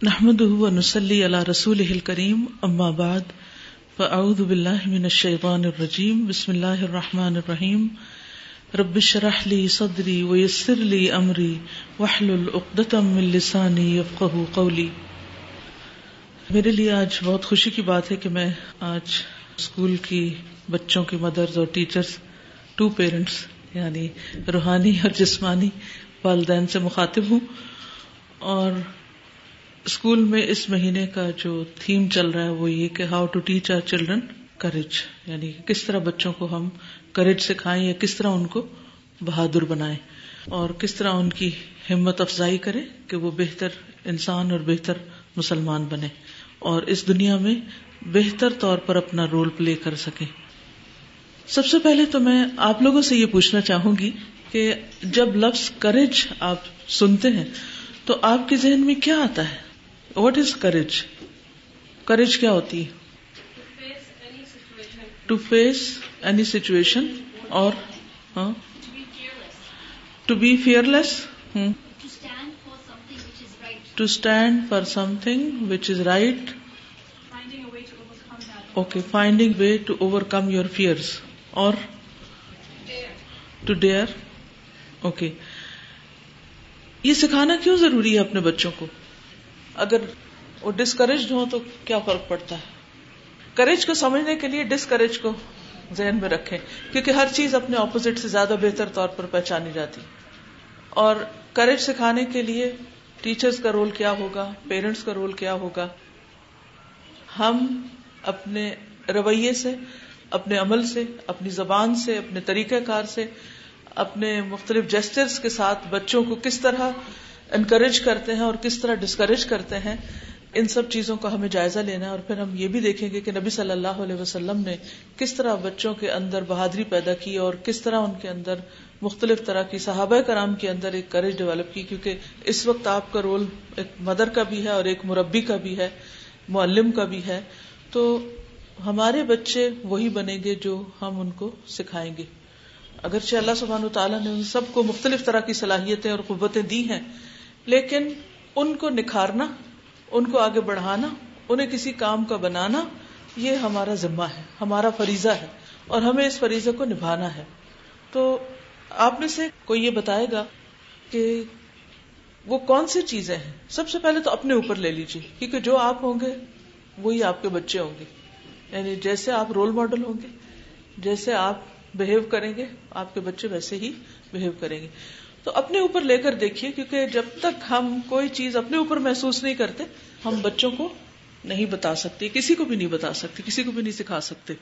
نحمد نسلی اللہ رسول کریم اما بعد فاعوذ باللہ من الشیطان الرجیم بسم اللہ الرحمن الرحیم رب شرح لی صدری ویسر لی امری وحلل اقدتم من لسانی یفقہ قولی میرے لیے آج بہت خوشی کی بات ہے کہ میں آج اسکول کی بچوں کی مدرز اور ٹیچرز ٹو پیرنٹس یعنی روحانی اور جسمانی والدین سے مخاطب ہوں اور اسکول میں اس مہینے کا جو تھیم چل رہا ہے وہ یہ کہ how to teach our children courage یعنی کس طرح بچوں کو ہم کریج سکھائیں یا کس طرح ان کو بہادر بنائیں اور کس طرح ان کی ہمت افزائی کرے کہ وہ بہتر انسان اور بہتر مسلمان بنے اور اس دنیا میں بہتر طور پر اپنا رول پلے کر سکیں۔ سب سے پہلے تو میں آپ لوگوں سے یہ پوچھنا چاہوں گی کہ جب لفظ کریج آپ سنتے ہیں تو آپ کے ذہن میں کیا آتا ہے؟ واٹ از کریج کریج کیا ہوتی ہے ٹو فیس اینی سچویشن اور to be fearless to stand for something which is right okay finding way to overcome your fears اور ٹو ڈیئر اوکے یہ سکھانا کیوں ضروری ہے اپنے بچوں کو؟ اگر وہ ڈسکریج ہو تو کیا فرق پڑتا ہے؟ کریج کو سمجھنے کے لیے ڈسکریج کو ذہن میں رکھے کیونکہ ہر چیز اپنے اپوزٹ سے زیادہ بہتر طور پر پہچانی جاتی۔ اور کریج سکھانے کے لیے ٹیچرز کا رول کیا ہوگا؟ پیرنٹس کا رول کیا ہوگا؟ ہم اپنے رویے سے، اپنے عمل سے، اپنی زبان سے، اپنے طریقہ کار سے، اپنے مختلف جسٹرز کے ساتھ بچوں کو کس طرح انکریج کرتے ہیں اور کس طرح ڈسکریج کرتے ہیں، ان سب چیزوں کا ہمیں جائزہ لینا ہے۔ اور پھر ہم یہ بھی دیکھیں گے کہ نبی صلی اللہ علیہ وسلم نے کس طرح بچوں کے اندر بہادری پیدا کی اور کس طرح ان کے اندر مختلف طرح کی صحابہ کرام کے اندر ایک کریج ڈیولپ کی، کیونکہ اس وقت آپ کا رول ایک مدر کا بھی ہے اور ایک مربی کا بھی ہے، معلم کا بھی ہے۔ تو ہمارے بچے وہی بنیں گے جو ہم ان کو سکھائیں گے۔ اگرچہ اللہ سبحان تعالیٰ نے ان سب کو مختلف طرح کی صلاحیتیں اور قوتیں دی ہیں لیکن ان کو نکھارنا، ان کو آگے بڑھانا، انہیں کسی کام کا بنانا، یہ ہمارا ذمہ ہے، ہمارا فریضہ ہے، اور ہمیں اس فریضے کو نبھانا ہے۔ تو آپ میں سے کوئی یہ بتائے گا کہ وہ کون سی چیزیں ہیں؟ سب سے پہلے تو اپنے اوپر لے لیجیے کیونکہ جو آپ ہوں گے، وہی آپ کے بچے ہوں گے۔ یعنی جیسے آپ رول ماڈل ہوں گے، جیسے آپ بہیو کریں گے، آپ کے بچے ویسے ہی بہیو کریں گے۔ تو اپنے اوپر لے کر دیکھیے، کیونکہ جب تک ہم کوئی چیز اپنے اوپر محسوس نہیں کرتے، ہم بچوں کو نہیں بتا سکتے، کسی کو بھی نہیں بتا سکتے، کسی کو بھی نہیں سکھا سکتے۔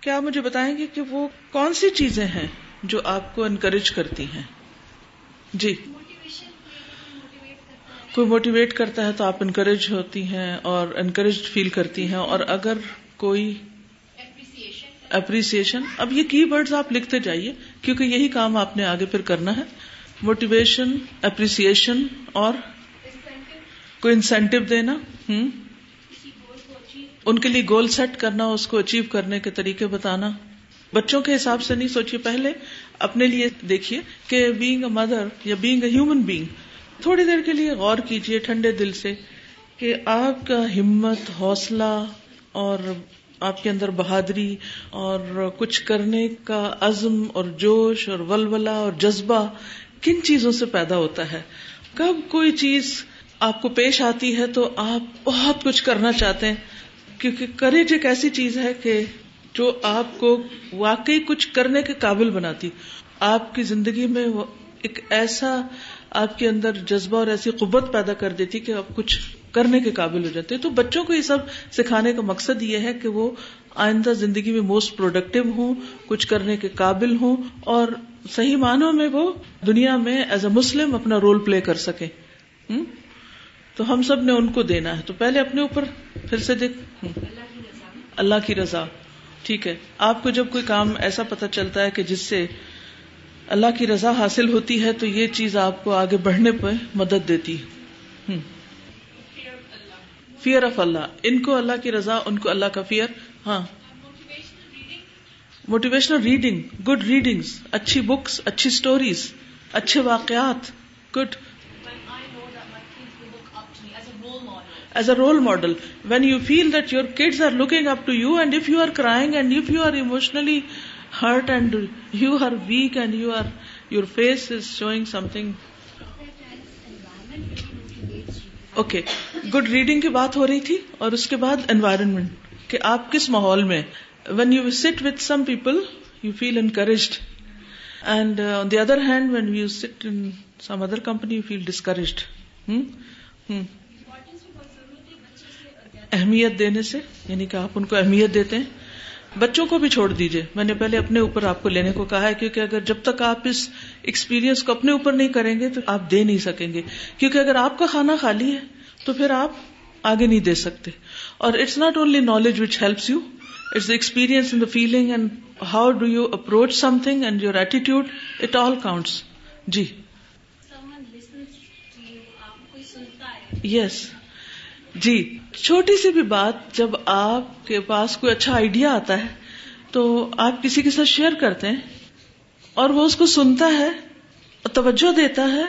کیا آپ مجھے بتائیں گے کہ وہ کون سی چیزیں ہیں جو آپ کو انکریج کرتی ہیں؟ جی۔ کوئی موٹیویٹ کرتا ہے تو آپ انکریج ہوتی ہیں اور انکریج فیل کرتی ہیں، اور اگر کوئی اپریسیشن اب یہ کی ورڈز آپ لکھتے جائیے، کیونکہ یہی کام آپ نے آگے پھر کرنا ہے۔ موٹیویشن اپریسیشن اور کوئی انسینٹو دینا ہوں ان کے لیے گول سیٹ کرنا، اس کو اچیو کرنے کے طریقے بتانا۔ بچوں کے حساب سے نہیں سوچیے، پہلے اپنے لیے دیکھیے کہ بینگ اے مدر یا بینگ اے ہیومن بینگ تھوڑی دیر کے لیے غور کیجیے ٹھنڈے دل سے کہ آپ کا ہمت، حوصلہ اور آپ کے اندر بہادری اور کچھ کرنے کا عزم اور جوش اور ولولا اور جذبہ کن چیزوں سے پیدا ہوتا ہے؟ کب کوئی چیز آپ کو پیش آتی ہے تو آپ بہت کچھ کرنا چاہتے ہیں، کیونکہ کریج ایک ایسی چیز ہے کہ جو آپ کو واقعی کچھ کرنے کے قابل بناتی۔ آپ کی زندگی میں ایک ایسا آپ کے اندر جذبہ اور ایسی قبت پیدا کر دیتی کہ آپ کچھ کرنے کے قابل ہو جاتے تو بچوں کو یہ سب سکھانے کا مقصد یہ ہے کہ وہ آئندہ زندگی میں موسٹ پروڈکٹیو ہوں، کچھ کرنے کے قابل ہوں، اور صحیح معنوں میں وہ دنیا میں ایز اے مسلم اپنا رول پلے کر سکے۔ تو ہم سب نے ان کو دینا ہے۔ تو پہلے اپنے اوپر پھر سے دیکھ۔ اللہ کی رضا۔ ٹھیک ہے۔ آپ کو جب کوئی کام ایسا پتا چلتا ہے کہ جس سے اللہ کی رضا حاصل ہوتی ہے، تو یہ چیز آپ کو آگے بڑھنے پہ مدد دیتی فیئر آف اللہ ان کو اللہ کی رضا، ان کو اللہ کا فیئر ہاں۔ موٹیویشنل ریڈنگ گڈ ریڈنگ اچھی بکس اچھی اسٹوریز اچھے واقعات good as a role model when you feel that your kids are looking up to you and if you are crying and if you are emotionally hurt and you are weak and you are your face is showing something okay good reading کی بات ہو رہی تھی اور اس کے بعد environment کہ آپ کس ماحول میں when you sit with some people you feel encouraged and on the other hand when you sit in some other company you feel discouraged اہمیت دینے سے یعنی کہ آپ ان کو اہمیت دیتے ہیں. بچوں کو بھی چھوڑ دیجیے میں نے پہلے اپنے اوپر آپ کو لینے کو کہا ہے، کیونکہ اگر جب تک آپ اس ایکسپیرئنس کو اپنے اوپر نہیں کریں گے، تو آپ دے نہیں سکیں گے. کیونکہ اگر آپ کا کھانا خالی ہے، تو پھر آپ آگے نہیں دے سکتے. اور it's not only knowledge which helps you it's the experience in the feeling and how do you approach something and your attitude it all counts G yes جی چھوٹی سی بھی بات جب آپ کے پاس کوئی اچھا آئیڈیا آتا ہے تو آپ کسی کے ساتھ شیئر کرتے ہیں اور وہ اس کو سنتا ہے توجہ دیتا ہے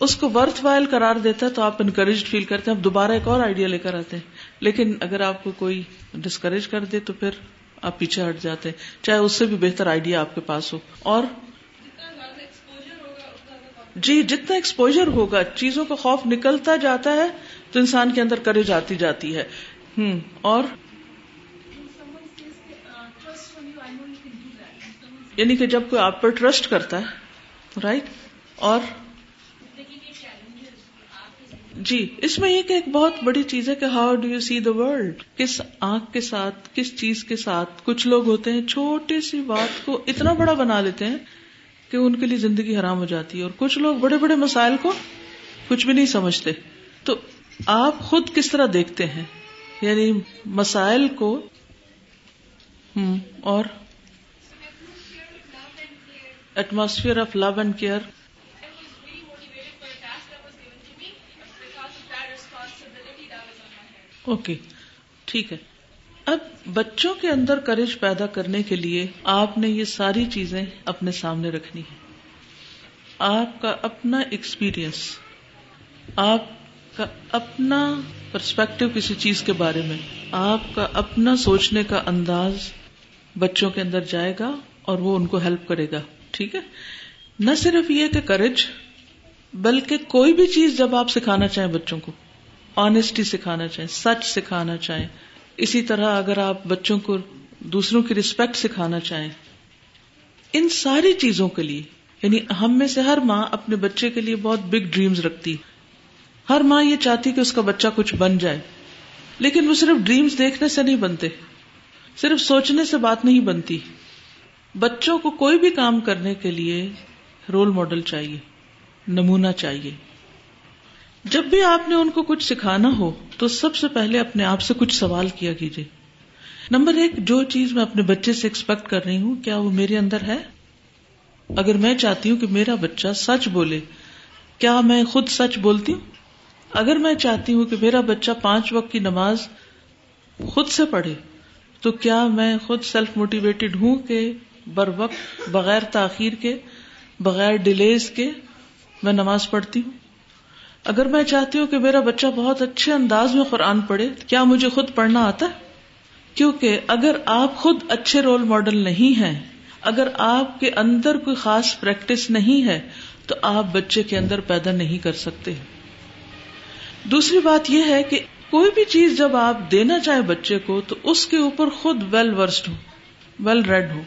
اس کو ورتھ وائل قرار دیتا ہے تو آپ انکریج فیل کرتے ہیں آپ دوبارہ ایک اور آئیڈیا لے کر آتے ہیں لیکن اگر آپ کو کوئی ڈسکریج کر دے تو پھر آپ پیچھے ہٹ جاتے ہیں۔ چاہے اس سے بھی بہتر آئیڈیا آپ کے پاس ہو۔ اور جی جتنا ایکسپوجر ہوگا، چیزوں کا خوف نکلتا جاتا ہے تو انسان کے اندر کرے جاتی جاتی ہے۔ ہوں اور یعنی کہ جب کوئی آپ پر ٹرسٹ کرتا ہے رائٹ اور جی اس میں یہ کہ ایک بہت بڑی چیز ہے کہ how do you see the world کس آنکھ کے ساتھ، کس چیز کے ساتھ کچھ لوگ ہوتے ہیں، چھوٹی سی بات کو اتنا بڑا بنا لیتے ہیں کہ ان کے لیے زندگی حرام ہو جاتی ہے اور کچھ لوگ بڑے بڑے مسائل کو کچھ بھی نہیں سمجھتے۔ تو آپ خود کس طرح دیکھتے ہیں؟ یعنی مسائل کو۔ ہوں اور؟ Atmosphere of love and care okay, ٹھیک ہے۔ اب بچوں کے اندر کریج پیدا کرنے کے لیے آپ نے یہ ساری چیزیں اپنے سامنے رکھنی ہے آپ کا اپنا ایکسپیرئنس آپ کا اپنا پرسپیکٹو کسی چیز کے بارے میں، آپ کا اپنا سوچنے کا انداز بچوں کے اندر جائے گا اور وہ ان کو ہیلپ کرے گا۔ ٹھیک ہے؟ نہ صرف یہ کہ کرج، بلکہ کوئی بھی چیز جب آپ سکھانا چاہیں بچوں کو۔ آنےسٹی سکھانا چاہیں، سچ سکھانا چاہیں۔ اسی طرح اگر آپ بچوں کو دوسروں کی ریسپیکٹ سکھانا چاہیں، ان ساری چیزوں کے لیے یعنی ہم میں سے ہر ماں اپنے بچے کے لیے بہت بگ ڈریمز رکھتی۔ ہر ماں یہ چاہتی کہ اس کا بچہ کچھ بن جائے۔ لیکن وہ صرف ڈریمز دیکھنے سے نہیں بنتے، صرف سوچنے سے بات نہیں بنتی۔ بچوں کو کوئی بھی کام کرنے کے لیے رول ماڈل چاہیے، نمونہ چاہیے۔ جب بھی آپ نے ان کو کچھ سکھانا ہو تو سب سے پہلے اپنے آپ سے کچھ سوال کیا کیجیے۔ نمبر ایک، جو چیز میں اپنے بچے سے ایکسپیکٹ کر رہی ہوں، کیا وہ میرے اندر ہے؟ اگر میں چاہتی ہوں کہ میرا بچہ سچ بولے، کیا میں خود سچ بولتی ہوں؟ اگر میں چاہتی ہوں کہ میرا بچہ پانچ وقت کی نماز خود سے پڑھے، تو کیا میں خود سیلف موٹیویٹڈ ہوں کہ بر وقت، بغیر تاخیر کے، بغیر ڈیلیز کے میں نماز پڑھتی ہوں؟ اگر میں چاہتی ہوں کہ میرا بچہ بہت اچھے انداز میں قرآن پڑھے، کیا مجھے خود پڑھنا آتا ہے؟ کیونکہ اگر آپ خود اچھے رول ماڈل نہیں ہیں، اگر آپ کے اندر کوئی خاص پریکٹس نہیں ہے، تو آپ بچے کے اندر پیدا نہیں کر سکتے۔ دوسری بات یہ ہے کہ کوئی بھی چیز جب آپ دینا چاہے بچے کو، تو اس کے اوپر خود ویل ورسڈ ہو ویل ریڈ ہو۔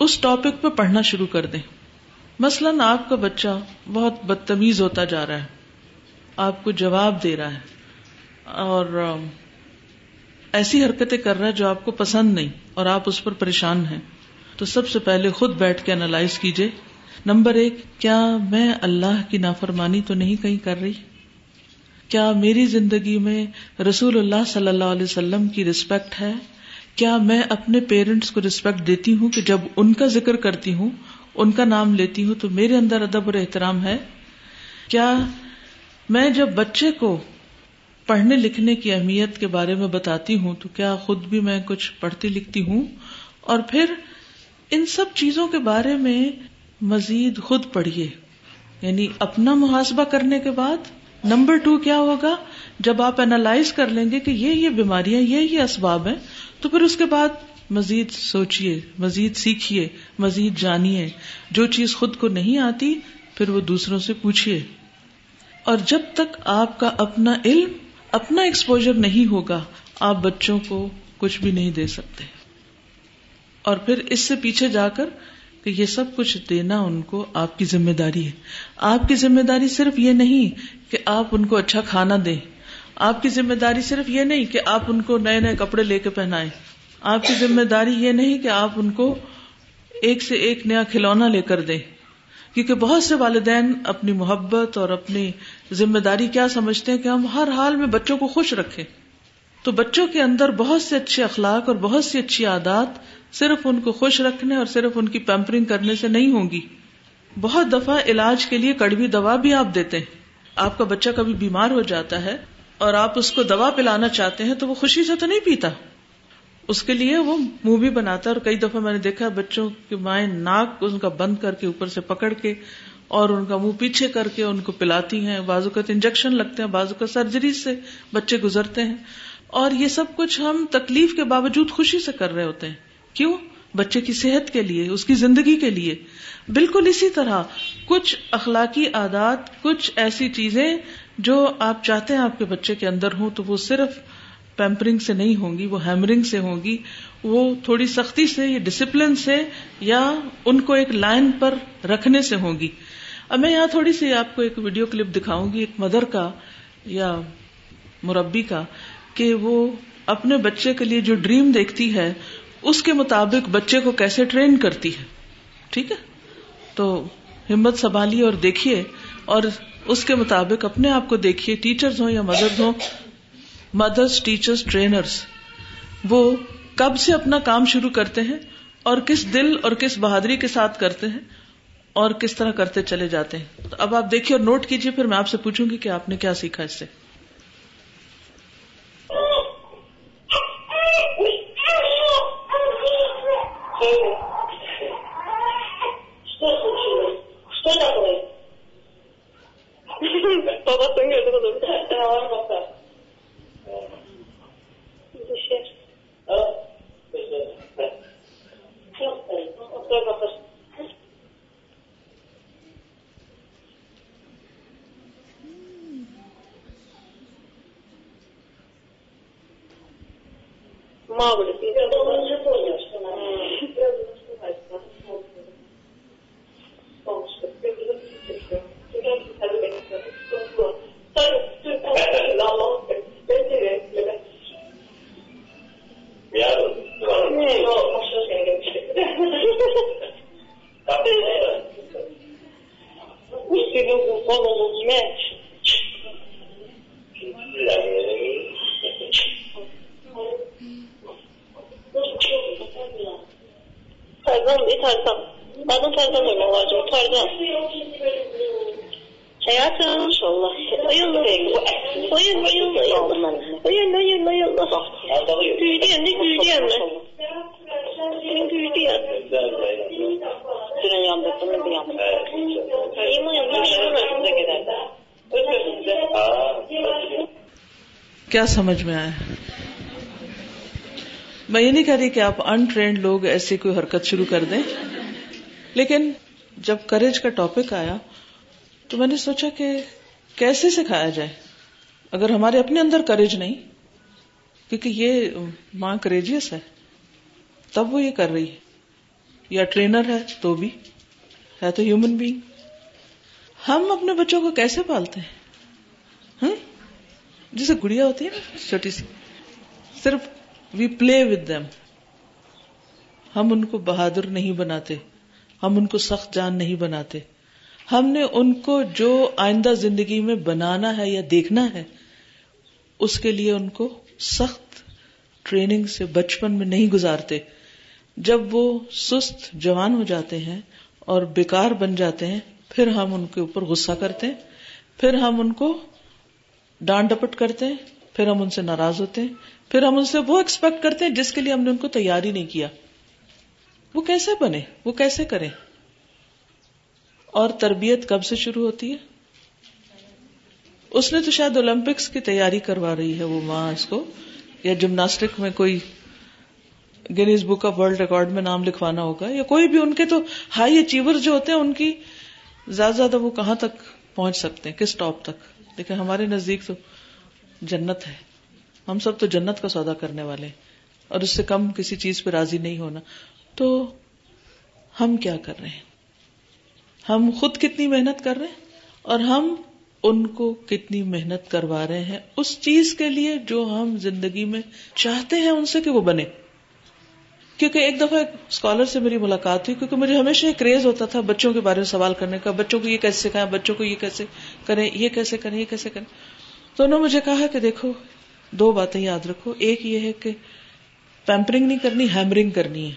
اس ٹاپک پہ پڑھنا شروع کر دیں۔ مثلاً آپ کا بچہ بہت بدتمیز ہوتا جا رہا ہے۔ آپ کو جواب دے رہا ہے اور ایسی حرکتیں کر رہا ہے جو آپ کو پسند نہیں اور آپ اس پر پریشان ہیں۔ تو سب سے پہلے خود بیٹھ کے انالائز کیجیے نمبر ایک، کیا میں اللہ کی نافرمانی تو نہیں کہیں کر رہی؟ کیا میری زندگی میں رسول اللہ صلی اللہ علیہ وسلم کی رسپیکٹ ہے؟ کیا میں اپنے پیرنٹس کو رسپیکٹ دیتی ہوں کہ جب ان کا ذکر کرتی ہوں، ان کا نام لیتی ہوں تو میرے اندر ادب اور احترام ہے؟ کیا میں جب بچے کو پڑھنے لکھنے کی اہمیت کے بارے میں بتاتی ہوں تو کیا خود بھی میں کچھ پڑھتی لکھتی ہوں؟ اور پھر ان سب چیزوں کے بارے میں مزید خود پڑھیے۔ یعنی اپنا محاسبہ کرنے کے بعد نمبر ٹو کیا ہوگا؟ جب آپ اینالائز کر لیں گے کہ یہ یہ بیماریاں، یہ یہ اسباب ہیں، تو پھر اس کے بعد مزید سوچیے، مزید سیکھیے، مزید جانیے۔ جو چیز خود کو نہیں آتی، پھر وہ دوسروں سے پوچھیے۔ اور جب تک آپ کا اپنا علم، اپنا ایکسپوجر نہیں ہوگا، آپ بچوں کو کچھ بھی نہیں دے سکتے۔ اور پھر اس سے پیچھے جا کر کہ یہ سب کچھ دینا ان کو آپ کی ذمہ داری ہے۔ آپ کی ذمہ داری صرف یہ نہیں کہ آپ ان کو اچھا کھانا دیں۔ آپ کی ذمہ داری صرف یہ نہیں کہ آپ ان کو نئے نئے کپڑے لے کے پہنائیں۔ آپ کی ذمہ داری یہ نہیں کہ آپ ان کو ایک سے ایک نیا کھلونا لے کر دیں۔ کیونکہ بہت سے والدین اپنی محبت اور اپنی ذمہ داری کیا سمجھتے ہیں کہ ہم ہر حال میں بچوں کو خوش رکھیں؟ تو بچوں کے اندر بہت سے اچھے اخلاق اور بہت سی اچھی عادات صرف ان کو خوش رکھنے اور صرف ان کی پیمپرنگ کرنے سے نہیں ہوں گی۔ بہت دفعہ علاج کے لیے کڑوی دوا بھی آپ دیتے ہیں۔ آپ کا بچہ کبھی بیمار ہو جاتا ہے اور آپ اس کو دوا پلانا چاہتے ہیں تو وہ خوشی سے تو نہیں پیتا۔ اس کے لیے وہ منہ بھی بناتا ہے اور کئی دفعہ میں نے دیکھا بچوں کی مائیں ناک ان کا بند کر کے اوپر سے پکڑ کے اور ان کا منہ پیچھے کر کے ان کو پلاتی ہیں۔ بازو کا انجیکشن لگتے ہیں، بازو کا سرجری سے بچے گزرتے ہیں۔ اور یہ سب کچھ ہم تکلیف کے باوجود خوشی سے کر رہے ہوتے ہیں۔ کیوں؟ بچے کی صحت کے لیے، اس کی زندگی کے لیے۔ بالکل اسی طرح کچھ اخلاقی عادات، کچھ ایسی چیزیں جو آپ چاہتے ہیں آپ کے بچے کے اندر ہوں تو وہ صرف پیمپرنگ سے نہیں ہوں گی، وہ ہیمرنگ سے ہوں گی۔ وہ تھوڑی سختی سے یا ڈسپلن سے یا ان کو ایک لائن پر رکھنے سے ہوں گی۔ اب میں یہاں تھوڑی سی آپ کو ایک ویڈیو کلپ دکھاؤں گی، ایک مدر کا یا مربی کا، کہ وہ اپنے بچے کے لیے جو ڈریم دیکھتی ہے، اس کے مطابق بچے کو کیسے ٹرین کرتی ہے۔ ٹھیک ہے؟ تو ہمت سنبھالیے اور دیکھیے، اور اس کے مطابق اپنے آپ کو دیکھیے، ٹیچرز ہوں یا مدرز ہوں مدرس ٹیچرز، ٹرینرز، وہ کب سے اپنا کام شروع کرتے ہیں اور کس دل اور کس بہادری کے ساتھ کرتے ہیں؟ اور کس طرح کرتے چلے جاتے ہیں؟ تو اب آپ دیکھیے اور نوٹ کیجیے، پھر میں آپ سے پوچھوں گی کہ آپ نے کیا سیکھا اس سے۔ Маугли. Я думаю, он же понял, что надо. کیا سمجھ میں آیا؟ میں یہ نہیں کہہ رہی کہ آپ انٹرینڈ لوگ ایسی کوئی حرکت شروع کر دیں۔ لیکن جب کریج کا ٹاپک آیا تو میں نے سوچا کہ کیسے سکھایا جائے؟ اگر ہمارے اپنے اندر کریج نہیں، کیونکہ یہ ماں کریجیس ہے، تب وہ یہ کر رہی ہے۔ یا ٹرینر ہے تو بھی، ہے تو ہیومن بینگ ہم اپنے بچوں کو کیسے پالتے ہیں؟ جسے گڑیا ہوتی ہے نا، چھوٹی سی، صرف وی پلے ود دم ہم ان کو بہادر نہیں بناتے. ہم ان کو سخت جان نہیں بناتے. ہم نے ان کو جو آئندہ زندگی میں بنانا ہے یا دیکھنا ہے، اس کے لیے ان کو سخت ٹریننگ سے بچپن میں نہیں گزارتے. جب وہ سست جوان ہو جاتے ہیں اور بیکار بن جاتے ہیں، پھر ہم ان کے اوپر غصہ کرتے ہیں پھر ہم ان کو ڈانٹ ڈپٹ کرتے ہیں پھر ہم ان سے ناراض ہوتے ہیں پھر ہم ان سے وہ ایکسپیکٹ کرتے ہیں جس کے لیے ہم نے ان کو تیار ہی نہیں کیا۔ وہ کیسے بنے؟ وہ کیسے کریں؟ اور تربیت کب سے شروع ہوتی ہے؟ اس نے تو شاید اولمپکس کی تیاری کروا رہی ہے وہ ماں اس کو، یا جمناسٹک میں کوئی Guinness book of world record میں نام لکھوانا ہوگا، یا کوئی بھی ان کے تو ہائی اچیور جو ہوتے ہیں، ان کی زیادہ زیادہ وہ کہاں تک پہنچ سکتے ہیں؟ کس ٹاپ تک؟ لیکن ہمارے نزدیک تو جنت ہے۔ ہم سب تو جنت کا سودا کرنے والے اور اس سے کم کسی چیز پہ راضی نہیں ہونا۔ تو ہم کیا کر رہے ہیں؟ ہم خود کتنی محنت کر رہے ہیں؟ اور ہم ان کو کتنی محنت کروا رہے ہیں؟ اس چیز کے لیے جو ہم زندگی میں چاہتے ہیں ان سے کہ وہ بنے۔ کیونکہ ایک دفعہ ایک اسکالر سے میری ملاقات ہوئی، کیونکہ مجھے ہمیشہ ایک کریز ہوتا تھا بچوں کے بارے میں سوال کرنے کا، بچوں کو یہ کیسے سکھائیں، بچوں کو یہ کیسے کریں، یہ کیسے کریں، یہ کیسے کریں۔ تو انہوں نے مجھے کہا کہ دیکھو دو باتیں یاد رکھو۔ ایک یہ ہے کہ پیمپرنگ نہیں کرنی ہیمرنگ کرنی ہے۔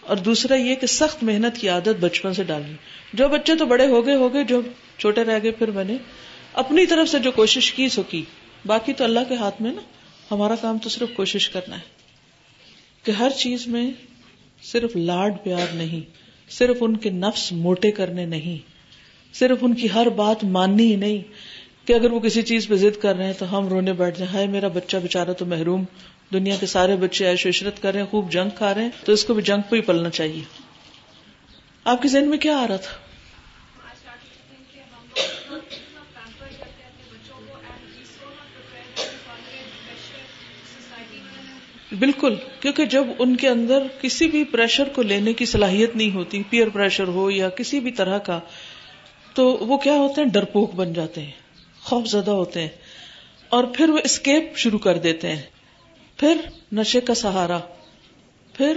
اور دوسرا یہ کہ سخت محنت کی عادت بچپن سے ڈالنی۔ جو بچے تو بڑے ہو گئے ہو گئے، جو چھوٹے رہ گئے، پھر میں نے اپنی طرف سے جو کوشش کی، سو کی۔ باقی تو اللہ کے ہاتھ میں نا، ہمارا کام تو صرف کوشش کرنا ہے۔ کہ ہر چیز میں صرف لاڈ پیار نہیں، صرف ان کے نفس موٹے کرنے نہیں، صرف ان کی ہر بات ماننی ہی نہیں۔ کہ اگر وہ کسی چیز پہ ضد کر رہے ہیں تو ہم رونے بیٹھ جائیں۔ ہائے، میرا بچہ بےچارا تو محروم، دنیا کے سارے بچے ایش عشرت کر رہے ہیں، خوب جنگ کھا رہے ہیں، تو اس کو بھی جنگ پہ ہی پلنا چاہیے۔ آپ کے ذہن میں کیا آ رہا تھا؟ بالکل، کیونکہ جب ان کے اندر کسی بھی پریشر کو لینے کی صلاحیت نہیں ہوتی پیئر پریشر ہو یا کسی بھی طرح کا، تو وہ کیا ہوتے ہیں؟ ڈرپوک بن جاتے ہیں۔ خوف زدہ ہوتے ہیں۔ اور پھر وہ اسکیپ شروع کر دیتے ہیں۔ پھر نشے کا سہارا۔ پھر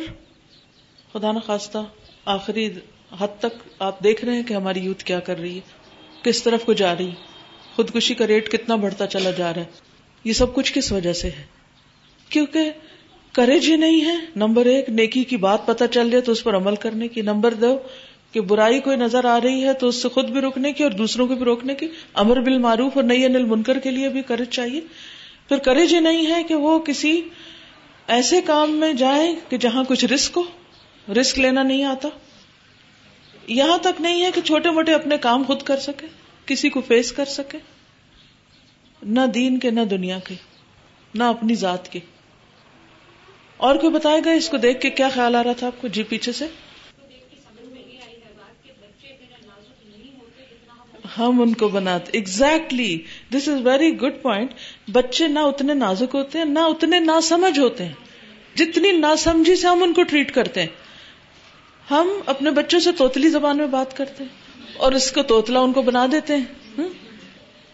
خدا نخواستہ آخری حد تک آپ دیکھ رہے ہیں کہ ہماری یوتھ کیا کر رہی ہے۔ کس طرف کو جا رہی خودکشی کا ریٹ کتنا بڑھتا چلا جا رہا ہے۔ یہ سب کچھ کس وجہ سے ہے؟ کیونکہ کریج ہی نہیں ہے۔ نمبر ایک، نیکی کی بات پتہ چل جائے تو اس پر عمل کرنے کی۔ نمبر دو کہ برائی کوئی نظر آ رہی ہے تو اس سے خود بھی روکنے کی اور دوسروں کو بھی روکنے کی امر بل معروف اور نئی انل منکر کے لیے بھی کرج چاہیے۔ پھر کریج ہی نہیں ہے کہ وہ کسی ایسے کام میں جائے کہ جہاں کچھ رسک ہو، رسک لینا نہیں آتا۔ یہاں تک نہیں ہے کہ چھوٹے موٹے اپنے کام خود کر سکے، کسی کو فیس کر سکے۔ نہ دین کے، نہ دنیا کے، نہ اپنی ذات کے۔ اور کوئی بتائے گا اس کو دیکھ کے کیا خیال آ رہا تھا آپ کو جی پیچھے سے؟ ہم ان کو بناتے exactly this is very good point بچے نہ اتنے نازک ہوتے ہیں، نہ اتنے نا سمجھ ہوتے ہیں۔ جتنی نا سمجھی سے ہم ان کو ٹریٹ کرتے ہیں۔ ہم اپنے بچوں سے توتلی زبان میں بات کرتے ہیں اور اس کو توتلا ان کو بنا دیتے ہیں۔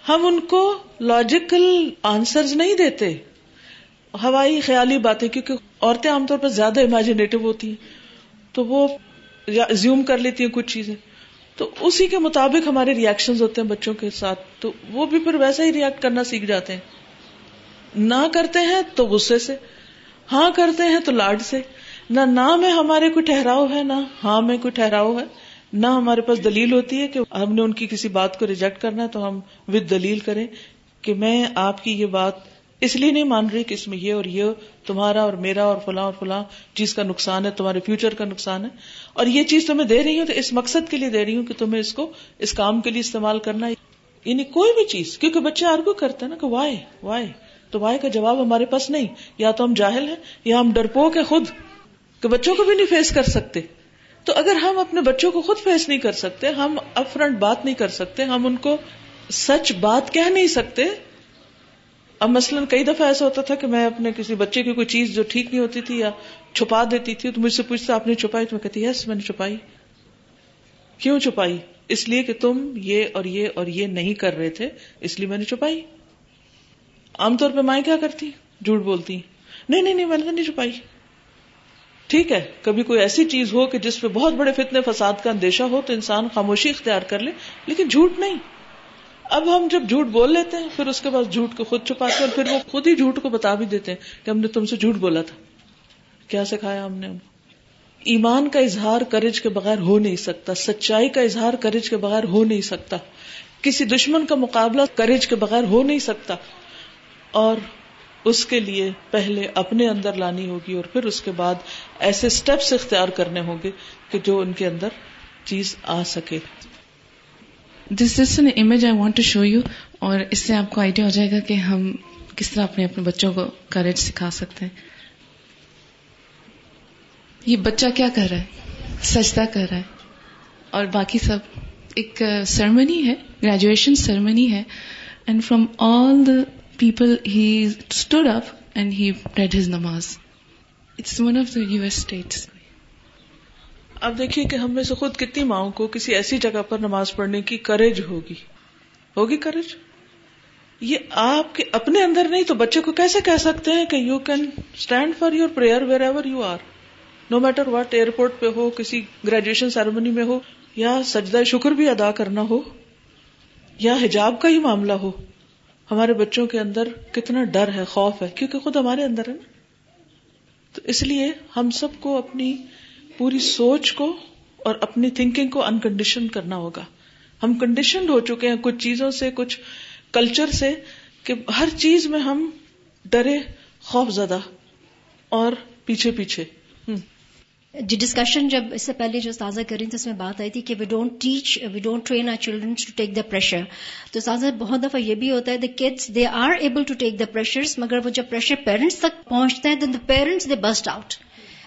ہم؟ ان کو لاجیکل آنسر نہیں دیتے۔ ہوائی خیالی باتیں، کیونکہ عورتیں عام طور پر زیادہ امیجنیٹو ہوتی ہیں۔ تو وہ زیوم کر لیتی ہیں کچھ چیزیں۔ تو اسی کے مطابق ہمارے ریئیکشن ہوتے ہیں بچوں کے ساتھ۔ تو وہ بھی پھر ویسا ہی ریئیکٹ کرنا سیکھ جاتے ہیں۔ نہ کرتے ہیں تو غصے سے ہاں کرتے ہیں تو لاڈ سے۔ نہ نہ میں ہمارے کوئی ٹھہراؤ ہے، نہ ہاں میں کوئی ٹھہراؤ ہے۔ نہ ہمارے پاس دلیل ہوتی ہے کہ ہم نے ان کی کسی بات کو ریجیکٹ کرنا ہے تو ہم ود دلیل کریں کہ میں آپ کی یہ بات اس لیے نہیں مان رہی کہ اس میں یہ اور یہ، تمہارا اور میرا اور فلاں اور فلاں چیز کا نقصان ہے، تمہارے فیوچر کا نقصان ہے۔ اور یہ چیز تمہیں دے رہی ہوں تو اس مقصد کے لیے دے رہی ہوں کہ تمہیں اس کو اس کام کے لیے استعمال کرنا یعنی کوئی بھی چیز، کیونکہ بچے آرگو کرتے ہیں نا کہ وائے وائے تو وائے کا جواب ہمارے پاس نہیں۔ یا تو ہم جاہل ہیں، یا ہم ڈرپوک ہیں خود کہ بچوں کو بھی نہیں فیس کر سکتے۔ تو اگر ہم اپنے بچوں کو خود فیس نہیں کر سکتے، ہم اپ فرنٹ بات نہیں کر سکتے، ہم ان کو سچ بات کہہ نہیں سکتے۔ اب مثلاً کئی دفعہ ایسا ہوتا تھا کہ میں اپنے کسی بچے کی کوئی چیز جو ٹھیک نہیں ہوتی تھی یا چھپا دیتی تھی تو مجھ سے پوچھتا آپ نے چھپائی؟ تو میں کہتی یس میں نے چھپائی۔ کیوں چھپائی؟ اس لیے کہ تم یہ اور یہ اور یہ نہیں کر رہے تھے، اس لیے میں نے چھپائی۔ عام طور پہ مائیں کیا کرتی؟ جھوٹ بولتی۔ نہیں نہیں نہیں، میں نے تو نہیں چھپائی۔ ٹھیک ہے، کبھی کوئی ایسی چیز ہو کہ جس پہ بہت بڑے فتنے، فساد کا اندیشہ ہو تو انسان خاموشی اختیار کر لے، لیکن جھوٹ نہیں۔ اب ہم جب جھوٹ بول لیتے ہیں، پھر اس کے بعد جھوٹ کو خود چھپاتے ہیں اور پھر وہ خود ہی جھوٹ کو بتا بھی دیتے ہیں کہ ہم نے تم سے جھوٹ بولا تھا۔ کیا سکھایا ہم نے ایمان کا اظہار کرج کے بغیر ہو نہیں سکتا، سچائی کا اظہار کرج کے بغیر ہو نہیں سکتا، کسی دشمن کا مقابلہ کرج کے بغیر ہو نہیں سکتا، اور اس کے لیے پہلے اپنے اندر لانی ہوگی اور پھر اس کے بعد ایسے سٹیپس اختیار کرنے ہوں گے کہ جو ان کے اندر چیز آ سکے۔ This is an image I want to show you اور اس سے آپ کو آئیڈیا ہو جائے گا کہ ہم کس طرح اپنے اپنے بچوں کو کریج سکھا سکتے ہیں۔ یہ بچہ کیا کر رہا ہے؟ سجدہ کر رہا ہے۔ اور باقی سب ایک سرمنی ہے گریجویشن سرمنی ہے۔ And from all the people he stood up and he read his نماز it's one of the U S states اب دیکھیے کہ ہم میں سے خود کتنی ماؤں کو کسی ایسی جگہ پر نماز پڑھنے کی کریج ہوگی۔ ہوگی کریج یہ آپ کے اپنے اندر نہیں تو بچے کو کیسے کہہ سکتے ہیں کہ you can stand for your prayer wherever you are no matter what airport پہ ہو، کسی گریجویشن سیرمنی میں ہو، یا سجدہ شکر بھی ادا کرنا ہو، یا حجاب کا ہی معاملہ ہو۔ ہمارے بچوں کے اندر کتنا ڈر ہے، خوف ہے، کیونکہ خود ہمارے اندر ہے نا۔ تو اس لیے ہم سب کو اپنی پوری سوچ کو اور اپنی تھنکنگ کو انکنڈیشن کرنا ہوگا۔ ہم کنڈیشنڈ ہو چکے ہیں کچھ چیزوں سے، کچھ کلچر سے، کہ ہر چیز میں ہم ڈرے، خوف زدہ اور پیچھے پیچھے۔ جی، ڈسکشن جب اس سے پہلے جو تازہ کر رہی تھی اس میں بات آئی تھی کہ we don't teach we don't train our children to take the pressure تو تازہ بہت دفعہ یہ بھی ہوتا ہے the kids they are able to take the pressure مگر وہ جب پریشر پیرنٹس تک پہنچتا ہے then the parents they burst out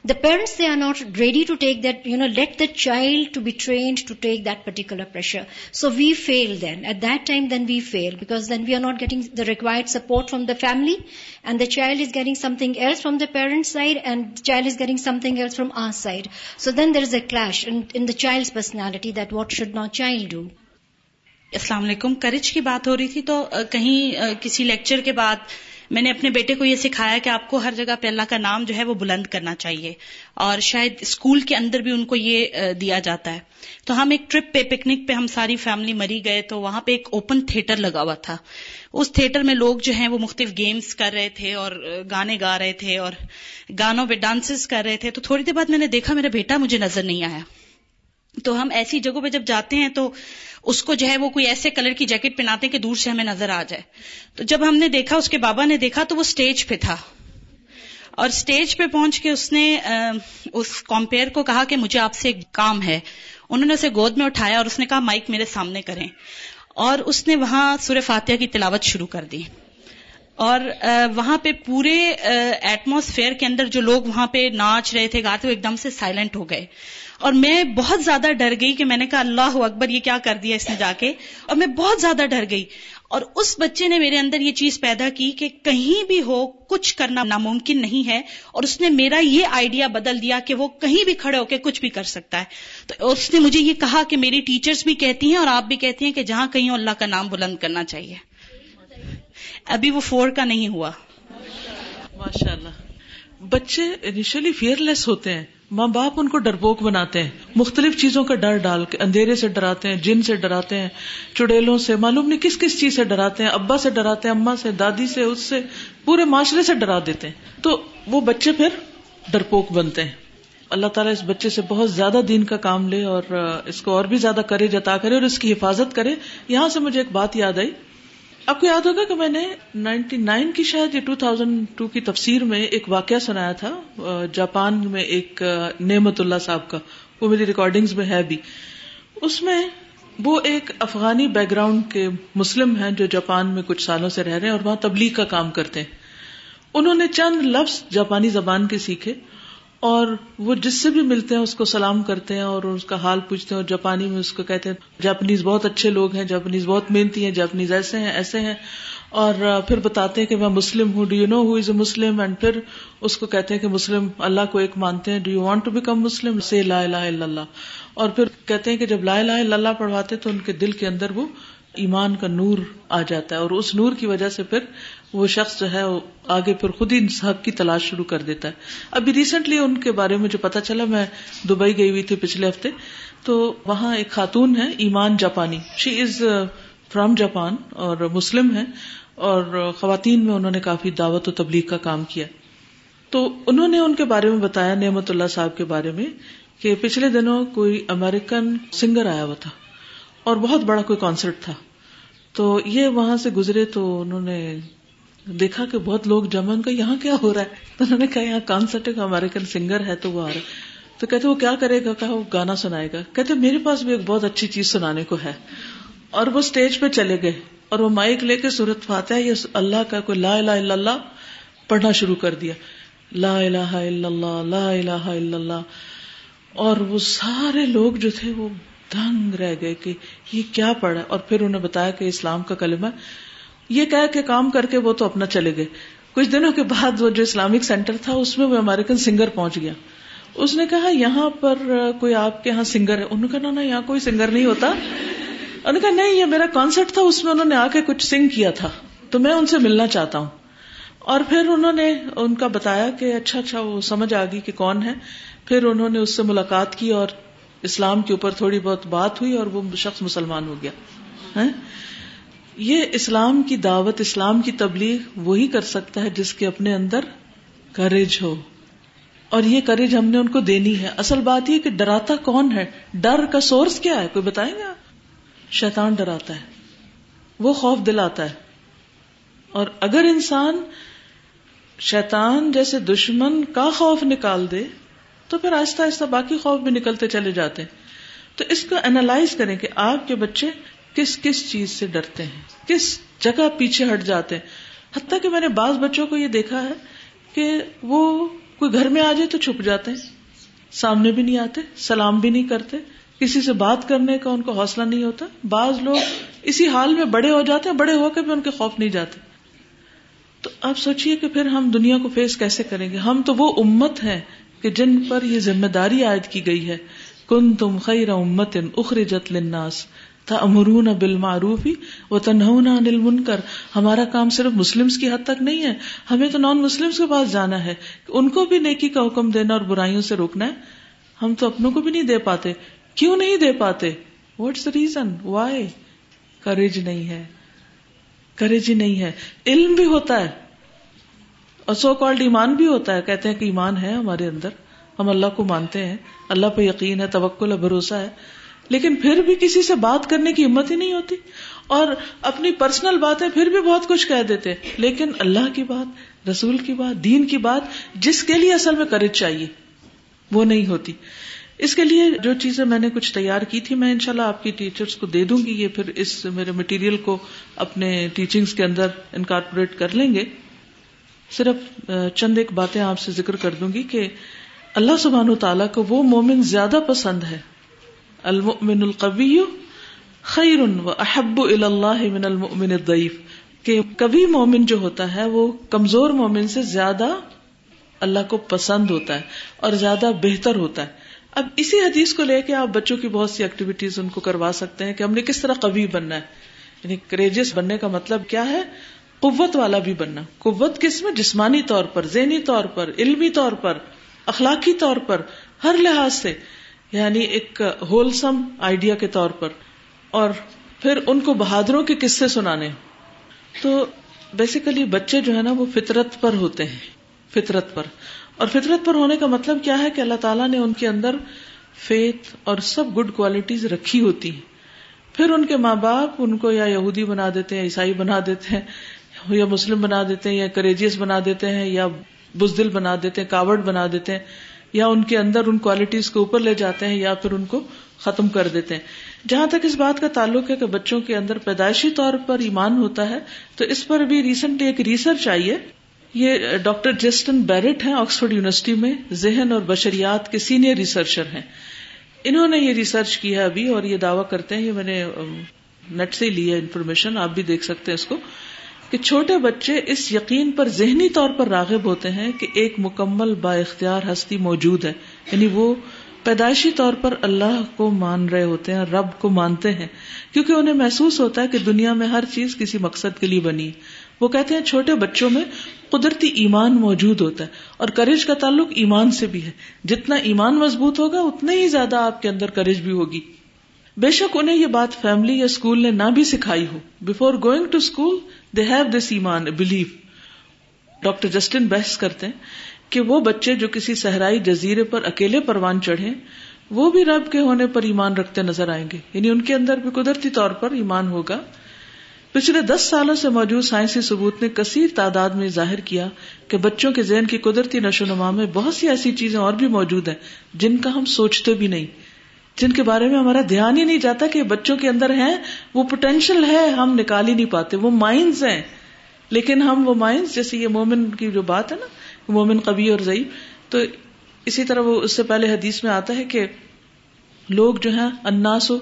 the parents they are not ready to take that you know let the child to be trained to take that particular pressure so we feel then at that time then we feel because then we are not getting the required support from the family and the child is getting something else from the parents side and child is getting something else from our side so then there is a clash in the child personality that what should not child do السلام علیکم کرج کی بات ہو رہی تھی تو کہیں کسی لیکچر کے بعد میں نے اپنے بیٹے کو یہ سکھایا کہ آپ کو ہر جگہ پہ اللہ کا نام جو ہے وہ بلند کرنا چاہیے اور شاید اسکول کے اندر بھی ان کو یہ دیا جاتا ہے۔ تو ہم ایک ٹرپ پہ، پکنک پہ ہم ساری فیملی مری گئے تو وہاں پہ ایک اوپن تھیٹر لگا ہوا تھا۔ اس تھیٹر میں لوگ جو ہیں وہ مختلف گیمز کر رہے تھے اور گانے گا رہے تھے اور گانوں پہ ڈانسز کر رہے تھے۔ تو تھوڑی دیر بعد میں نے دیکھا میرا بیٹا مجھے نظر نہیں آیا۔ تو ہم ایسی جگہوں پہ جب جاتے ہیں تو اس کو جو ہے وہ کوئی ایسے کلر کی جیکٹ پہناتے کہ دور سے ہمیں نظر آ جائے۔ تو جب ہم نے دیکھا، اس کے بابا نے دیکھا تو وہ اسٹیج پہ تھا۔ اور اسٹیج پہ پہنچ کے اس نے اس کمپیئر کو کہا کہ مجھے آپ سے ایک کام ہے۔ انہوں نے اسے گود میں اٹھایا اور اس نے کہا، مائک میرے سامنے کریں۔ اور اس نے وہاں سور فاتحہ کی تلاوت شروع کر دی۔ اور وہاں پہ پورے ایٹماسفیئر کے اندر جو لوگ وہاں پہ ناچ رہے تھے، گاتے وہ ایک دم سے سائلنٹ ہو گئے۔ اور میں بہت زیادہ ڈر گئی کہ میں نے کہا اللہ اکبر، یہ کیا کر دیا اس نے جا کے؟ اور میں بہت زیادہ ڈر گئی۔ اور اس بچے نے میرے اندر یہ چیز پیدا کی کہ کہیں بھی ہو، کچھ کرنا ناممکن نہیں ہے۔ اور اس نے میرا یہ آئیڈیا بدل دیا کہ وہ کہیں بھی کھڑے ہو کے کچھ بھی کر سکتا ہے۔ تو اس نے مجھے یہ کہا کہ میری ٹیچرز بھی کہتی ہیں اور آپ بھی کہتی ہیں کہ جہاں کہیں اللہ کا نام بلند کرنا چاہیے۔ ابھی وہ فور کا نہیں ہوا۔ ماشاء اللہ بچے انیشلی فیئر لیس ہوتے ہیں۔ ماں باپ ان کو ڈرپوک بناتے ہیں، مختلف چیزوں کا ڈر ڈال کے، اندھیرے سے ڈراتے ہیں، جن سے ڈراتے ہیں، چڑیلوں سے، معلوم نہیں کس کس چیز سے ڈراتے ہیں، ابا سے ڈراتے ہیں اما سے، دادی سے، اس سے، پورے معاشرے سے ڈرا دیتے ہیں۔ تو وہ بچے پھر ڈرپوک بنتے ہیں۔ اللہ تعالیٰ اس بچے سے بہت زیادہ دین کا کام لے اور اس کو اور بھی زیادہ کرے، جتا کرے اور اس کی حفاظت کرے۔ یہاں سے مجھے ایک بات یاد آئی۔ آپ کو یاد ہوگا کہ میں نے نائنٹی نائن کی شاید ٹو تھاؤزینڈ ٹو کی تفسیر میں ایک واقعہ سنایا تھا جاپان میں ایک نعمت اللہ صاحب کا، وہ میری ریکارڈنگ میں ہے بھی۔ اس میں وہ ایک افغانی بیک گراؤنڈ کے مسلم ہیں جو جاپان میں کچھ سالوں سے رہ رہے ہیں اور وہاں تبلیغ کا کام کرتے ہیں۔ انہوں نے چند لفظ جاپانی زبان کے سیکھے۔ اور وہ جس سے بھی ملتے ہیں اس کو سلام کرتے ہیں اور اس کا حال پوچھتے ہیں اور جاپانی میں اس کو کہتے ہیں جاپنیز بہت اچھے لوگ ہیں، جاپنیز بہت محنتی ہیں، جاپنیز ایسے ہیں ایسے ہیں۔ اور پھر بتاتے ہیں کہ میں مسلم ہوں do you know who is a Muslim and پھر اس کو کہتے ہیں کہ مسلم اللہ کو ایک مانتے ہیں do you want to become Muslim سے لا الہ الا اللہ۔ اور پھر کہتے ہیں کہ جب لا الہ الا اللہ پڑھواتے تو ان کے دل کے اندر وہ ایمان کا نور آ جاتا ہے اور اس نور کی وجہ سے پھر وہ شخص جو ہے آگے پھر خود ہی حق کی تلاش شروع کر دیتا ہے۔ ابھی ریسنٹلی ان کے بارے میں جو پتا چلا، میں دبئی گئی ہوئی تھی پچھلے ہفتے، تو وہاں ایک خاتون ہے، ایمان جاپانی۔ شی از فرام جاپان اور مسلم ہے اور خواتین میں انہوں نے کافی دعوت و تبلیغ کا کام کیا۔ تو انہوں نے ان کے بارے میں بتایا، نعمت اللہ صاحب کے بارے میں، کہ پچھلے دنوں کوئی امیرکن سنگر آیا ہوا تھا اور بہت بڑا کوئی کانسرٹ تھا۔ تو یہ وہاں سے گزرے تو انہوں نے دیکھا کہ بہت لوگ جمع ان کا یہاں کیا ہو رہا ہے؟ تو انہوں نے کہا، یہاں کانسرٹ کا امیرکن سنگر ہے، تو وہ آ رہا تو کہتے وہ کیا کرے گا؟ کہا، وہ گانا سنائے گا۔ کہتے میرے پاس بھی ایک بہت اچھی چیز سنانے کو ہے۔ اور وہ اسٹیج پہ چلے گئے۔ اور وہ مائک لے کے سورت فاتح یا اللہ کا کوئی لا الہ الا اللہ پڑھنا شروع کر دیا۔ لا الہ الا اللہ، لا الہ الا اللہ۔ اور وہ سارے لوگ جو تھے، وہ دنگ رہ گئے کہ یہ کیا پڑھا اور پھر انہیں بتایا کہ اسلام کا کلمہ یہ کہہ کے کام کر کے وہ تو اپنا چلے گئے۔ کچھ دنوں کے بعد وہ جو اسلامک سینٹر تھا، اس میں وہ امیرکن سنگر پہنچ گیا۔ اس نے کہا، یہاں پر کوئی آپ کے یہاں سنگر ہے؟ انہوں نے کہا نا یہاں کوئی سنگر نہیں ہوتا۔ انہوں نے کہا، نہیں، یہ میرا کانسرٹ تھا، اس میں انہوں نے آ کے کچھ سنگ کیا تھا۔ تو میں ان سے ملنا چاہتا ہوں۔ اور پھر انہوں نے ان کا بتایا کہ اچھا اچھا وہ سمجھ آ گئی کہ کون ہے۔ پھر انہوں نے اس سے ملاقات کی اور اسلام کے اوپر تھوڑی بہت بات ہوئی اور وہ شخص مسلمان ہو گیا۔ ہاں؟ یہ اسلام کی دعوت، اسلام کی تبلیغ وہی کر سکتا ہے جس کے اپنے اندر کریج ہو۔ اور یہ کریج ہم نے ان کو دینی ہے۔ اصل بات یہ کہ ڈراتا کون ہے؟ ڈر کا سورس کیا ہے؟ کوئی بتائیں گے آپ؟ شیطان ڈراتا ہے۔ وہ خوف دلاتا ہے۔ اور اگر انسان شیطان جیسے دشمن کا خوف نکال دے، تو پھر آہستہ آہستہ باقی خوف بھی نکلتے چلے جاتے۔ ہیں تو اس کو اینالائز کریں کہ آپ کے بچے کس کس چیز سے ڈرتے ہیں؟ کس جگہ پیچھے ہٹ جاتے ہیں؟ حتیٰ کہ میں نے بعض بچوں کو یہ دیکھا ہے کہ وہ کوئی گھر میں آ جائے تو چھپ جاتے ہیں، سامنے بھی نہیں آتے، سلام بھی نہیں کرتے، کسی سے بات کرنے کا ان کو حوصلہ نہیں ہوتا۔ بعض لوگ اسی حال میں بڑے ہو جاتے ہیں، بڑے ہو کے بھی ان کے خوف نہیں جاتے۔ تو آپ سوچیے کہ پھر ہم دنیا کو فیس کیسے کریں گے؟ ہم تو وہ امت ہیں کہ جن پر یہ ذمہ داری عائد کی گئی ہے۔ کن تم خیر امت اخرجت للناس۔ امرون بال معروف ہی وہ تنہا انل من کر ہمارا کام صرف مسلم کی حد تک نہیں ہے، ہمیں تو نان مسلم کے پاس جانا ہے۔ ان کو بھی نیکی کا حکم دینا اور برائیوں سے روکنا ہے۔ ہم تو اپنوں کو بھی نہیں دے پاتے۔ کیوں نہیں دے پاتے؟ What's the reason why courage نہیں ہے۔ کریج ہی نہیں ہے۔ علم بھی ہوتا ہے۔ اور سو کالڈ ایمان بھی ہوتا ہے۔ کہتے ہیں کہ ایمان ہے ہمارے اندر۔ ہم اللہ کو مانتے ہیں۔ اللہ پہ یقین ہے، توکل ہے، بھروسہ ہے۔ لیکن پھر بھی کسی سے بات کرنے کی ہمت ہی نہیں ہوتی اور اپنی پرسنل باتیں پھر بھی بہت کچھ کہہ دیتے۔ لیکن اللہ کی بات، رسول کی بات، دین کی بات جس کے لیے اصل میں کرج چاہیے، وہ نہیں ہوتی۔ اس کے لیے جو چیزیں میں نے کچھ تیار کی تھی، میں انشاءاللہ آپ کی ٹیچرز کو دے دوں گی۔ یہ پھر اس میرے مٹیریل کو اپنے ٹیچنگز کے اندر انکارپوریٹ کر لیں گے۔ صرف چند ایک باتیں آپ سے ذکر کر دوں گی کہ اللہ سبحان و تعالیٰ کو وہ مومن زیادہ پسند ہے۔ المؤمن القوی خیر و احب اللہ من المؤمن الضعیف کہ کبھی مومن جو ہوتا ہے وہ کمزور مومن سے زیادہ اللہ کو پسند ہوتا ہے اور زیادہ بہتر ہوتا ہے۔ اب اسی حدیث کو لے کے آپ بچوں کی بہت سی ایکٹیویٹیز ان کو کروا سکتے ہیں کہ ہم نے کس طرح کبھی بننا ہے۔ یعنی کریجس بننے کا مطلب کیا ہے؟ قوت والا بھی بننا۔ قوت کس میں؟ جسمانی طور پر، ذہنی طور پر، علمی طور پر، اخلاقی طور پر، ہر لحاظ سے۔ یعنی ایک ہولسم آئیڈیا کے طور پر اور پھر ان کو بہادروں کے قصے سنانے تو بیسیکلی بچے جو ہے نا وہ فطرت پر ہوتے ہیں، فطرت پر۔ اور فطرت پر ہونے کا مطلب کیا ہے کہ اللہ تعالیٰ نے ان کے اندر فیتھ اور سب گڈ کوالٹیز رکھی ہوتی ہیں۔ پھر ان کے ماں باپ ان کو یا یہودی بنا دیتے ہیں، عیسائی بنا دیتے ہیں، یا مسلم بنا دیتے ہیں، یا کریجیس بنا دیتے ہیں، یا بزدل بنا دیتے ہیں، کاوڑ بنا دیتے ہیں۔ یا ان کے اندر ان کوالٹیز کو اوپر لے جاتے ہیں یا پھر ان کو ختم کر دیتے ہیں۔ جہاں تک اس بات کا تعلق ہے کہ بچوں کے اندر پیدائشی طور پر ایمان ہوتا ہے، تو اس پر بھی ریسنٹلی ایک ریسرچ آئی ہے۔ یہ ڈاکٹر جسٹن بیرٹ ہیں آکسفورڈ یونیورسٹی میں، ذہن اور بشریات کے سینئر ریسرچر ہیں۔ انہوں نے یہ ریسرچ کیا ابھی اور یہ دعویٰ کرتے ہیں، یہ میں نے نیٹ سے لی ہے انفارمیشن آپ بھی دیکھ سکتے ہیں اس کو۔ کہ چھوٹے بچے اس یقین پر ذہنی طور پر راغب ہوتے ہیں کہ ایک مکمل با اختیار ہستی موجود ہے۔ یعنی وہ پیدائشی طور پر اللہ کو مان رہے ہوتے ہیں، رب کو مانتے ہیں۔ کیونکہ انہیں محسوس ہوتا ہے کہ دنیا میں ہر چیز کسی مقصد کے لیے بنی۔ وہ کہتے ہیں چھوٹے بچوں میں قدرتی ایمان موجود ہوتا ہے اور کریج کا تعلق ایمان سے بھی ہے۔ جتنا ایمان مضبوط ہوگا، اتنا ہی زیادہ آپ کے اندر کریج بھی ہوگی۔ بے شک انہیں یہ بات فیملی یا اسکول نے نہ بھی سکھائی ہو۔ Before going to school they have this ایمان بلیو ڈاکٹر جسٹن بحث کرتے ہیں کہ وہ بچے جو کسی صحرائی جزیرے پر اکیلے پروان چڑھے وہ بھی رب کے ہونے پر ایمان رکھتے نظر آئیں گے۔ یعنی ان کے اندر بھی قدرتی طور پر ایمان ہوگا۔ پچھلے دس سالوں سے موجود سائنسی ثبوت نے کثیر تعداد میں ظاہر کیا کہ بچوں کے ذہن کی قدرتی نشو نما میں بہت سی ایسی چیزیں اور بھی موجود ہیں جن کا ہم سوچتے بھی نہیں۔ جن کے بارے میں ہمارا دھیان ہی نہیں جاتا کہ بچوں کے اندر ہیں، وہ پوٹینشیل ہے، ہم نکال ہی نہیں پاتے، وہ مائنڈز ہیں۔ لیکن ہم وہ مائنڈز جیسے یہ مومن کی جو بات ہے نا، مومن قبی اور ضعیف، تو اسی طرح وہ اس سے پہلے حدیث میں آتا ہے کہ لوگ جو ہیں اناس و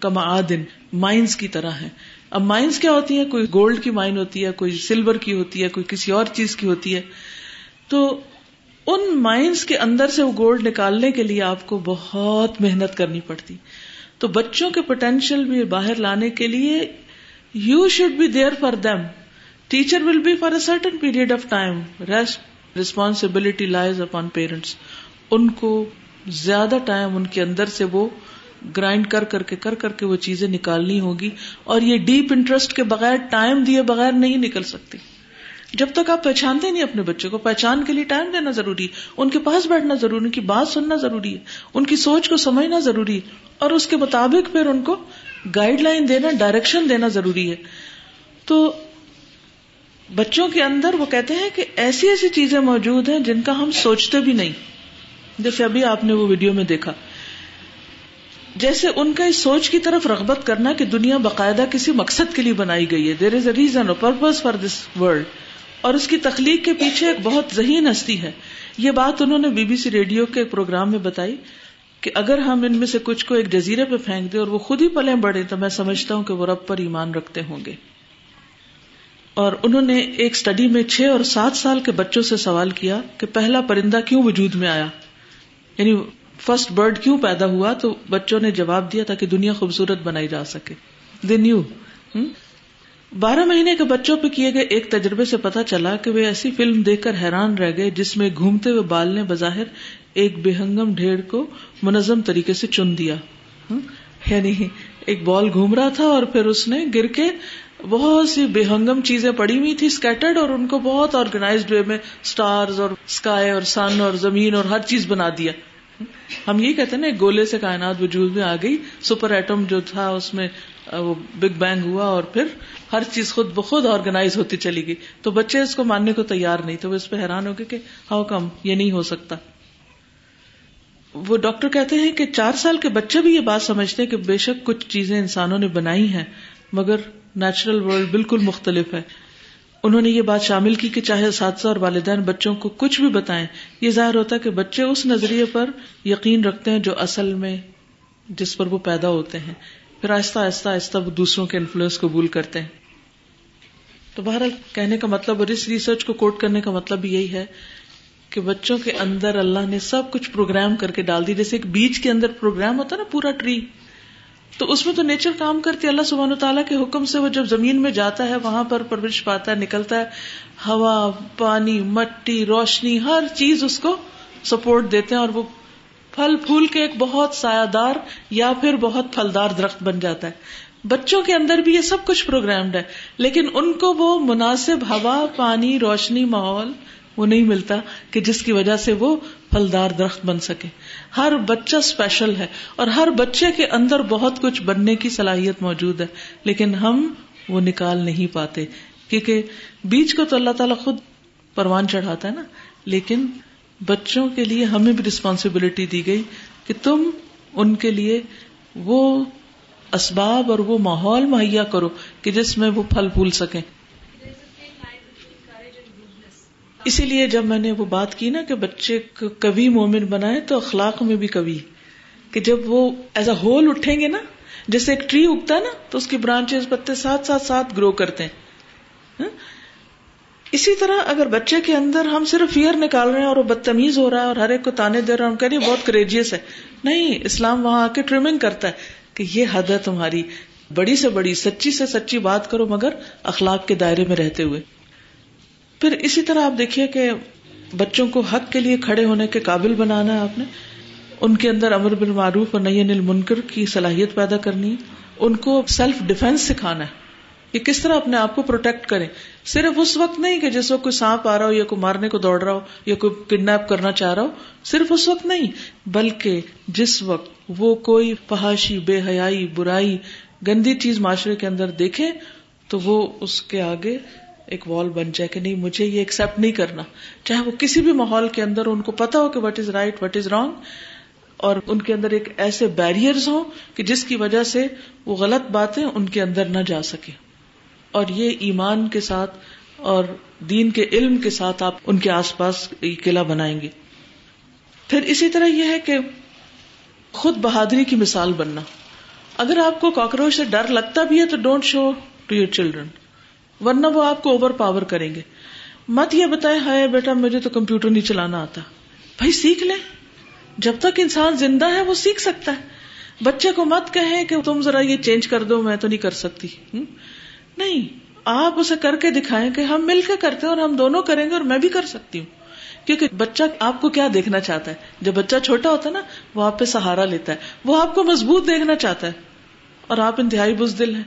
کما آدن مائنس کی طرح ہیں۔ اب مائنس کیا ہوتی ہیں؟ کوئی گولڈ کی مائن ہوتی ہے، کوئی سلور کی ہوتی ہے، کوئی کسی اور چیز کی ہوتی ہے۔ تو ان مائنس کے اندر سے وہ گولڈ نکالنے کے لیے آپ کو بہت محنت کرنی پڑتی۔ تو بچوں کے پوٹینشیل بھی باہر لانے کے لیے you should be there for them teacher will be for a certain period of time rest responsibility lies upon parents ان کو زیادہ ٹائم ان کے اندر سے وہ گرائنڈ کر کر کے کر کر کے وہ چیزیں نکالنی ہوگی اور یہ ڈیپ انٹرسٹ کے بغیر ٹائم دیے بغیر نہیں نکل سکتی۔ جب تک آپ پہچانتے نہیں اپنے بچے کو، پہچان کے لیے ٹائم دینا ضروری، ان کے پاس بیٹھنا ضروری، ان کی بات سننا ضروری ہے ان کی سوچ کو سمجھنا ضروری ہے اور اس کے مطابق پھر ان کو گائیڈ لائن دینا ڈائریکشن دینا ضروری ہے۔ تو بچوں کے اندر وہ کہتے ہیں کہ ایسی ایسی چیزیں موجود ہیں جن کا ہم سوچتے بھی نہیں۔ جیسے ابھی آپ نے وہ ویڈیو میں دیکھا۔ جیسے ان کا اس سوچ کی طرف رغبت کرنا کہ دنیا باقاعدہ کسی مقصد کے لیے بنائی گئی ہے۔ There is a reason purpose for this world اور اس کی تخلیق کے پیچھے ایک بہت ذہین ہستی ہے۔ یہ بات انہوں نے بی بی سی ریڈیو کے پروگرام میں بتائی کہ اگر ہم ان میں سے کچھ کو ایک جزیرے پہ پھینک دیں اور وہ خود ہی پلے بڑھے تو میں سمجھتا ہوں کہ وہ رب پر ایمان رکھتے ہوں گے۔ اور انہوں نے ایک اسٹڈی میں چھ اور سات سال کے بچوں سے سوال کیا کہ پہلا پرندہ کیوں وجود میں آیا؟ یعنی فرسٹ برڈ کیوں پیدا ہوا؟ تو بچوں نے جواب دیا تاکہ دنیا خوبصورت بنائی جا سکے۔ دن یو بارہ مہینے کے بچوں پہ کیے گئے ایک تجربے سے پتا چلا کہ وہ ایسی فلم دیکھ کر حیران رہ گئے جس میں گھومتے ہوئے بال نے بظاہر ایک بےہنگم ڈھیر کو منظم طریقے سے چن دیا۔ ہاں؟ یعنی ایک بال گھوم رہا تھا اور پھر اس نے گر کے بہت سی بےہنگم چیزیں پڑی ہوئی تھی اسکیٹرڈ اور ان کو بہت آرگنائزڈ وے میں اسٹارز اور اسکائی اور سن اور زمین اور ہر چیز بنا دیا۔ ہاں؟ ہم یہ کہتے ہیں نا گولے سے کائنات وجود میں آ گئی، سپر ایٹم جو تھا اس میں، وہ بگ بینگ ہوا اور پھر ہر چیز خود بخود آرگنائز ہوتی چلی گئی۔ تو بچے اس کو ماننے کو تیار نہیں تو وہ اس پہ حیران ہو گئے کہ ہاؤ کم یہ نہیں ہو سکتا؟ وہ ڈاکٹر کہتے ہیں کہ چار سال کے بچے بھی یہ بات سمجھتے ہیں کہ بے شک کچھ چیزیں انسانوں نے بنائی ہیں، مگر نیچرل ورلڈ بالکل مختلف ہے۔ انہوں نے یہ بات شامل کی کہ چاہے اساتذہ اور والدین بچوں کو کچھ بھی بتائیں، یہ ظاہر ہوتا ہے کہ بچے اس نظریے پر یقین رکھتے ہیں جو اصل میں جس پر وہ پیدا ہوتے ہیں۔ پھر آہستہ آہستہ آہستہ وہ دوسروں کے انفلوئنس قبول کرتے ہیں۔ تو بہرحال کہنے کا مطلب اور اس ریسرچ کو کوٹ کرنے کا مطلب یہی ہے کہ بچوں کے اندر اللہ نے سب کچھ پروگرام کر کے ڈال دی۔ جیسے ایک بیچ کے اندر پروگرام ہوتا ہے نا پورا ٹری تو اس میں تو نیچر کام کرتی اللہ سبحانہ تعالیٰ کے حکم سے وہ جب زمین میں جاتا ہے، وہاں پر پرورش پاتا ہے، نکلتا ہے، ہوا، پانی، مٹی، روشنی، ہر چیز اس کو سپورٹ دیتے ہیں اور وہ پھل پھول کے ایک بہت سایہ دار یا پھر بہت پھلدار درخت بن جاتا ہے۔ بچوں کے اندر بھی یہ سب کچھ پروگرامڈ ہے، لیکن ان کو وہ مناسب ہوا، پانی، روشنی، ماحول، وہ نہیں ملتا کہ جس کی وجہ سے وہ پھلدار درخت بن سکے۔ ہر بچہ اسپیشل ہے اور ہر بچے کے اندر بہت کچھ بننے کی صلاحیت موجود ہے، لیکن ہم وہ نکال نہیں پاتے۔ کیونکہ بیج کو تو اللہ تعالیٰ خود پروان چڑھاتا ہے نا، لیکن بچوں کے لیے ہمیں بھی ریسپانسبلٹی دی گئی کہ تم ان کے لیے وہ اسباب اور وہ ماحول مہیا کرو کہ جس میں وہ پھل پھول سکیں۔ اسی لیے جب میں نے وہ بات کی نا کہ بچے کبھی مومن بنائے تو اخلاق میں بھی کبھی، کہ جب وہ ایز اے ہول اٹھیں گے نا، جیسے ایک ٹری اگتا ہے نا، تو اس کی برانچ پتے ساتھ ساتھ ساتھ گرو کرتے ہیں۔ ہاں؟ اسی طرح اگر بچے کے اندر ہم صرف فیئر نکال رہے ہیں اور وہ بدتمیز ہو رہا ہے اور ہر ایک کو تانے دے رہے ہیں ہم کہہ رہے ہیں بہت کریجیس ہے۔ نہیں، اسلام وہاں آ کے ٹریمنگ کرتا ہے۔ کہ یہ حد ہے تمہاری۔ بڑی سے بڑی، سچی سے سچی بات کرو مگر اخلاق کے دائرے میں رہتے ہوئے۔ پھر اسی طرح آپ دیکھیے کہ بچوں کو حق کے لیے کھڑے ہونے کے قابل بنانا ہے آپ نے۔ ان کے اندر امر بالمعروف اور نئی انل منکر کی صلاحیت پیدا کرنی ان کو سیلف ڈیفینس سکھانا ہے۔ کہ کس طرح اپنے آپ کو پروٹیکٹ کریں؟ صرف اس وقت نہیں کہ جس وقت کوئی سانپ آ رہا ہو یا کوئی مارنے کو دوڑ رہا ہو یا کوئی کڈنیپ کرنا چاہ رہا ہو، صرف اس وقت نہیں، بلکہ جس وقت وہ کوئی فحاشی، بے حیائی، برائی، گندی چیز معاشرے کے اندر دیکھے تو وہ اس کے آگے ایک وال بن جائے کہ نہیں، مجھے یہ ایکسپٹ نہیں کرنا۔ چاہے وہ کسی بھی ماحول کے اندر ان کو پتا ہو کہ what is right what is wrong اور ان کے اندر ایک ایسے بیریئرز ہوں کہ جس کی وجہ سے وہ غلط باتیں ان کے اندر نہ جا سکے اور یہ ایمان کے ساتھ اور دین کے علم کے ساتھ آپ ان کے آس پاس قلعہ بنائیں گے۔ پھر اسی طرح یہ ہے کہ خود بہادری کی مثال بننا۔ اگر آپ کو کاکروچ سے ڈر لگتا بھی ہے تو don't show to your children ورنہ وہ آپ کو اوور پاور کریں گے۔ مت یہ بتائے ہائے بیٹا، مجھے تو کمپیوٹر نہیں چلانا آتا۔ بھائی سیکھ لیں۔ جب تک انسان زندہ ہے وہ سیکھ سکتا ہے۔ بچے کو مت کہیں کہ تم ذرا یہ چینج کر دو، میں تو نہیں کر سکتی۔ نہیں، آپ اسے کر کے دکھائیں کہ ہم مل کے کرتے ہیں اور ہم دونوں کریں گے اور میں بھی کر سکتی ہوں۔ کیونکہ بچہ آپ کو کیا دیکھنا چاہتا ہے؟ جب بچہ چھوٹا ہوتا ہے نا، وہ آپ پہ سہارا لیتا ہے۔ وہ آپ کو مضبوط دیکھنا چاہتا ہے۔ اور آپ انتہائی بزدل ہیں۔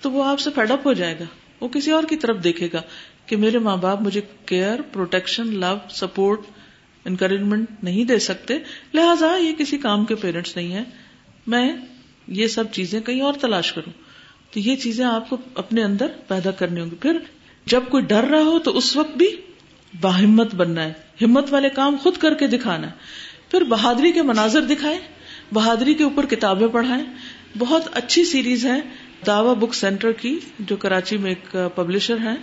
تو وہ آپ سے فیڈ اپ ہو جائے گا۔ وہ کسی اور کی طرف دیکھے گا کہ میرے ماں باپ مجھے care protection love support encouragement نہیں دے سکتے۔ لہٰذا یہ کسی کام کے پیرنٹس نہیں ہے میں یہ سب چیزیں کہیں اور تلاش کروں۔ تو یہ چیزیں آپ کو اپنے اندر پیدا کرنی ہوں گی۔ پھر جب کوئی ڈر رہا ہو تو اس وقت بھی باہمت بننا ہے۔ ہمت والے کام خود کر کے دکھانا ہے۔ پھر بہادری کے مناظر دکھائیں۔ بہادری کے اوپر کتابیں پڑھائیں۔ بہت اچھی سیریز ہے داوا بک سینٹر کی، جو کراچی میں ایک پبلشر ہے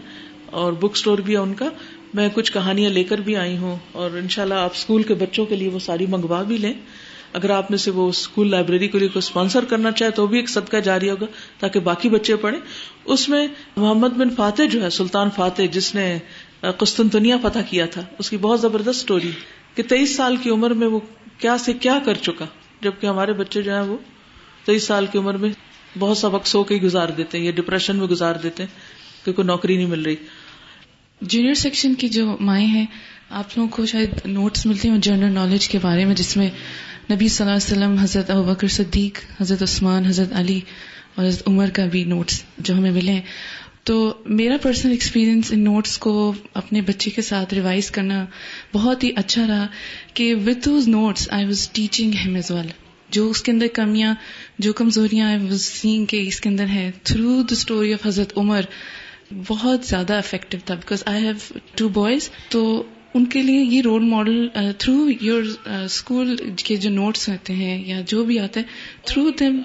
اور بک اسٹور بھی ہے ان کا۔ میں کچھ کہانیاں لے کر بھی آئی ہوں اور انشاءاللہ آپ اسکول کے بچوں کے لیے وہ ساری منگوا بھی لیں۔ اگر آپ میں سے وہ اسکول لائبریری کے لیے کوئی اسپانسر کرنا چاہے تو بھی ایک صدقہ جاری ہوگا تاکہ باقی بچے پڑھیں۔ اس میں محمد بن فاتح جو ہے، سلطان فاتح، جس نے قسطنطنیہ فتح کیا تھا، اس کی بہت زبردست اسٹوری کہ تیئیس سال کی عمر میں وہ کیا سے کیا کر چکا، جبکہ ہمارے بچے جو ہیں وہ تیئیس سال کی عمر میں بہت سا وقت سو کے گزار دیتے ہیں یا ڈپریشن میں گزار دیتے ہیں کہ کوئی نوکری نہیں مل رہی۔ جونیئر سیکشن کی جو مائیں ہیں، آپ لوگوں کو شاید نوٹس ملتے ہیں جنرل نالج کے بارے میں، جس میں نبی صلی اللہ علیہ وسلم، حضرت بکر صدیق، حضرت عثمان، حضرت علی اور حضرت عمر کا بھی نوٹس جو ہمیں ملے ہیں۔ تو میرا پرسنل ایکسپیرئنس ان نوٹس کو اپنے بچے کے ساتھ ریوائز کرنا بہت ہی اچھا رہا کہ with those notes I was teaching him as well جو اس کے اندر کمیاں جو کمزوریاں آئی واز سینگ کے اس کے اندر ہے through the story of Hazrat Umar, بہت زیادہ افیکٹو تھا۔ Because I have two boys تو ان کے لیے یہ role model through your school کے جو نوٹس ہوتے ہیں یا جو بھی آتے ہیں تھرو دم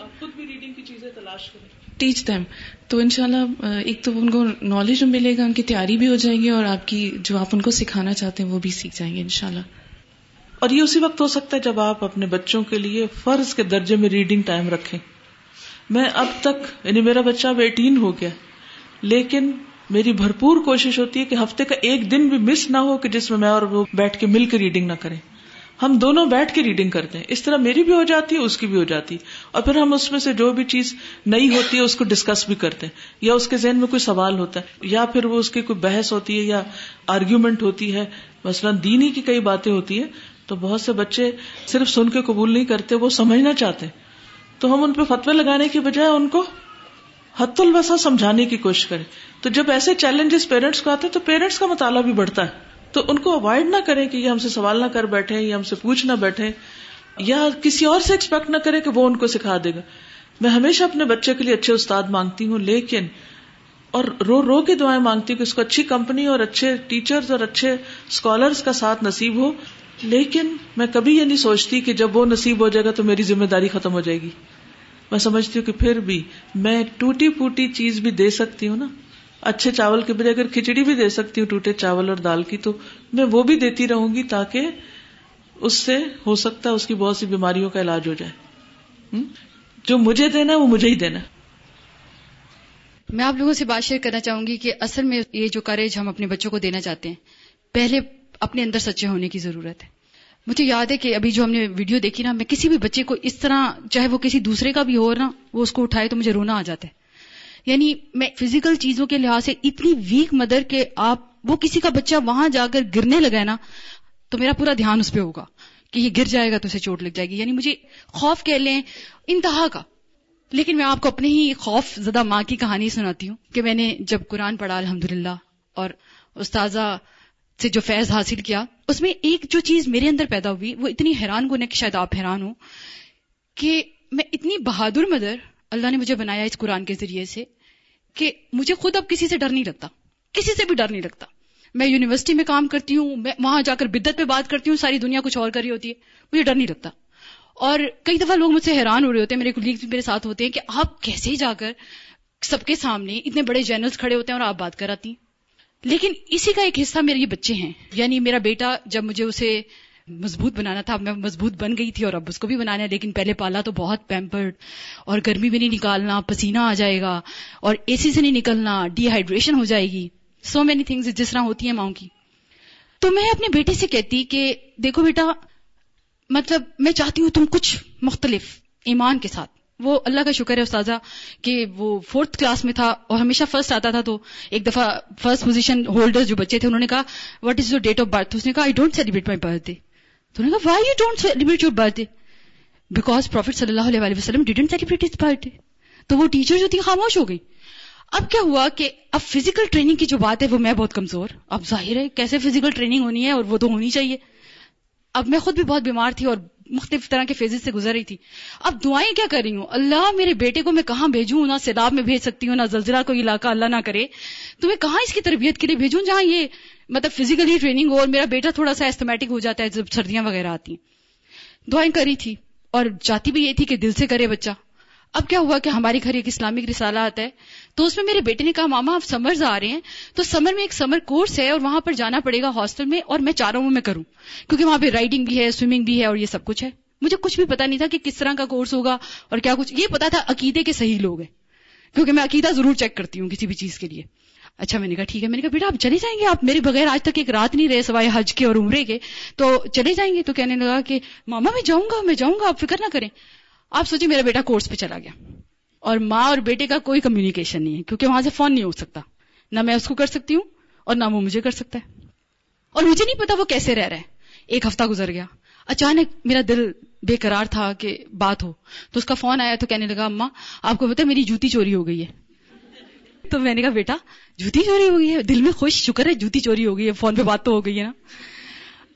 ٹیچ دم تو ان شاء اللہ ایک تو ان کو نالج ملے گا ان کی تیاری بھی ہو جائے گی اور آپ کی جو آپ ان کو سکھانا چاہتے ہیں وہ بھی سیکھ جائیں گے ان شاء اللہ اور یہ اسی وقت ہو سکتا ہے جب آپ اپنے بچوں کے لیے فرض کے درجے میں ریڈنگ ٹائم رکھیں۔ میں اب تک یعنی میرا بچہ اب ایٹین ہو گیا لیکن میری بھرپور کوشش ہوتی ہے کہ ہفتے کا ایک دن بھی مس نہ ہو کہ جس میں میں اور وہ بیٹھ کے مل کے ریڈنگ نہ کریں۔ ہم دونوں بیٹھ کے ریڈنگ کرتے ہیں۔ اس طرح میری بھی ہو جاتی ہے، اس کی بھی ہو جاتی اور پھر ہم اس میں سے جو بھی چیز نئی ہوتی ہے، اس کو ڈسکس بھی کرتے ہیں۔ یا اس کے ذہن میں کوئی سوال ہوتا ہے، یا پھر وہ اس کی کوئی بحث ہوتی ہے یا آرگیومنٹ ہوتی ہے۔ مثلاً دینی کی کئی باتیں ہوتی ہیں، تو بہت سے بچے صرف سن کے قبول نہیں کرتے، وہ سمجھنا چاہتے تو ہم ان پہ فتوے لگانے کی بجائے ان کو حت البسا سمجھانے کی کوشش کریں۔ تو جب ایسے چیلنجز پیرنٹس کو آتے ہیں تو پیرنٹس کا مطالعہ بھی بڑھتا ہے۔ تو ان کو اوائڈ نہ کریں کہ یہ ہم سے سوال نہ کر بیٹھے یا ہم سے پوچھ نہ بیٹھے یا کسی اور سے ایکسپیکٹ نہ کرے کہ وہ ان کو سکھا دے گا۔ میں ہمیشہ اپنے بچے کے لیے اچھے استاد مانگتی ہوں، لیکن اور رو رو کے دعائیں مانگتی ہوں کہ اس کو اچھی کمپنی اور اچھے ٹیچرز اور اچھے اسکالرس کا ساتھ نصیب ہو۔ لیکن میں کبھی یہ نہیں سوچتی کہ جب وہ نصیب ہو جائے گا تو میری ذمہ داری ختم ہو جائے گی۔ میں سمجھتی ہوں کہ پھر بھی میں ٹوٹی پوٹی چیز بھی دے سکتی ہوں نا۔ اچھے چاول کے بجائے اگر کھچڑی بھی دے سکتی ہوں ٹوٹے چاول اور دال کی، تو میں وہ بھی دیتی رہوں گی تاکہ اس سے ہو سکتا ہے اس کی بہت سی بیماریوں کا علاج ہو جائے۔ جو مجھے دینا وہ مجھے ہی دینا میں آپ لوگوں سے بات شیئر کرنا چاہوں گی کہ اصل میں یہ جو کریج ہم اپنے بچوں کو دینا چاہتے ہیں، پہلے اپنے اندر سچے ہونے کی ضرورت ہے۔ مجھے یاد ہے کہ ابھی جو ہم نے ویڈیو دیکھی نا، میں کسی بھی بچے کو اس طرح، چاہے وہ کسی دوسرے کا بھی ہو نا، وہ اس کو اٹھائے تو مجھے رونا آ جاتا ہے۔ یعنی میں فزیکل چیزوں کے لحاظ سے اتنی ویک مدر کہ آپ، وہ کسی کا بچہ وہاں جا کر گرنے لگا ہے نا، تو میرا پورا دھیان اس پہ ہوگا کہ یہ گر جائے گا تو اسے چوٹ لگ جائے گی۔ یعنی مجھے خوف کہہ لیں، انتہا کا۔ لیکن میں آپ کو اپنے ہی خوف زدہ ماں کی کہانی سناتی ہوں کہ میں نے جب قرآن پڑھا الحمد اور استاذہ سے جو فیض حاصل کیا، اس میں ایک جو چیز میرے اندر پیدا ہوئی، وہ اتنی حیران گن ہے کہ شاید آپ حیران ہو کہ میں اتنی بہادر مدر، اللہ نے مجھے بنایا اس قرآن کے ذریعے سے، کہ مجھے خود اب کسی سے ڈر نہیں لگتا، کسی سے بھی ڈر نہیں لگتا۔ میں یونیورسٹی میں کام کرتی ہوں، میں وہاں جا کر بدت پہ بات کرتی ہوں، ساری دنیا کچھ اور کر رہی ہوتی ہے، مجھے ڈر نہیں لگتا۔ اور کئی دفعہ لوگ مجھ سے حیران ہو رہے ہوتے ہیں، میرے کلیگز میرے ساتھ ہوتے ہیں کہ آپ کیسے جا کر سب کے سامنے اتنے بڑے جرنلس کھڑے ہوتے ہیں اور آپ بات کراتی لیکن اسی کا ایک حصہ میرے یہ بچے ہیں۔ یعنی میرا بیٹا جب مجھے اسے مضبوط بنانا تھا، میں مضبوط بن گئی تھی اور اب اس کو بھی بنانا ہے، لیکن پہلے پالا تو بہت پیمپرڈ اور گرمی بھی نہیں نکالنا، پسینہ آ جائے گا اور اے سی سے نہیں نکلنا ڈی ہائیڈریشن ہو جائے گی۔ سو مینی تھنگز جس طرح ہوتی ہیں ماؤں کی۔ تو میں اپنے بیٹے سے کہتی کہ دیکھو بیٹا مطلب میں چاہتی ہوں تم کچھ مختلف ایمان کے ساتھ۔ وہ اللہ کا شکر ہے استاذہ کہ وہ فورتھ کلاس میں تھا اور ہمیشہ فرسٹ آتا تھا تو ایک دفعہ فرسٹ پوزیشن ہولڈر جو بچے تھے انہوں نے کہا what is your date of birth اس نے کہا I don't celebrate my birthday تو انہوں نے کہا why you don't celebrate your birthday because prophet صلی اللہ علیہ وسلم didn't celebrate his birthday تو وہ ٹیچر جو تھی خاموش ہو گئی. اب کیا ہوا کہ اب فزیکل ٹریننگ کی جو بات ہے وہ میں بہت کمزور. اب ظاہر ہے کیسے فزیکل ٹریننگ ہونی ہے اور وہ تو ہونی چاہیے. اب میں خود بھی بہت بیمار تھی اور مختلف طرح کے فیزز سے گزر رہی تھی۔ اب دعائیں کیا کر رہی ہوں؟ اللہ میرے بیٹے کو میں کہاں بھیجوں؟ نہ سیلاب میں بھیج سکتی ہوں، نہ زلزلہ کو علاقہ اللہ نہ کرے۔ تو میں کہاں اس کی تربیت کے لیے بھیجوں جہاں یہ مطلب فزیکلی ٹریننگ ہو اور میرا بیٹا تھوڑا سا ایسٹمیٹک ہو جاتا ہے جب سردیاں وغیرہ آتی ہیں۔ دعائیں کری تھی اور چاہتی بھی یہ تھی کہ دل سے کرے بچہ۔ اب کیا ہوا کہ ہمارے گھر ایک اسلامک رسالہ آتا ہے؟ تو اس میں میرے بیٹے نے کہا، ماما، آپ سمرز آ رہے ہیں، تو سمر میں ایک سمر کورس ہے اور وہاں پر جانا پڑے گا ہاسٹل میں اور میں چاروں میں کروں، کیونکہ وہاں پہ رائڈنگ بھی ہے، سوئمنگ بھی ہے اور یہ سب کچھ ہے۔ مجھے کچھ بھی پتا نہیں تھا کہ کس طرح کا کورس ہوگا اور کیا کچھ۔ یہ پتا تھا عقیدے کے صحیح لوگ ہیں، کیونکہ میں عقیدہ ضرور چیک کرتی ہوں کسی بھی چیز کے لیے۔ اچھا میں نے کہا، ٹھیک ہے۔ میں نے کہا، بیٹا، آپ چلے جائیں گے؟ آپ میرے بغیر آج تک ایک رات نہیں رہے، سوائے حج کے اور عمرے کے۔ تو چلے جائیں گے؟ تو کہنے لگا کہ، ماما، میں جاؤں گا، میں جاؤں گا، آپ فکر نہ کریں۔ آپ سوچیں میرا بیٹا کورس پہ چلا گیا۔ اور ماں اور بیٹے کا کوئی کمیونیکیشن نہیں ہے، کیونکہ وہاں سے فون نہیں ہو سکتا۔ نہ میں اس کو کر سکتی ہوں اور نہ وہ مجھے کر سکتا ہے۔ اور مجھے نہیں پتا وہ کیسے رہ رہا ہے۔ ایک ہفتہ گزر گیا۔ اچانک میرا دل بے قرار تھا کہ بات ہو۔ تو اس کا فون آیا تو کہنے لگا اما آپ کو پتا میری جوتی چوری ہو گئی ہے۔ تو میں نے کہا، بیٹا، جوتی چوری ہو گئی ہے؟ دل میں خوش، شکر ہے، جوتی چوری ہو گئی ہے فون پہ بات تو ہو گئی ہے نا۔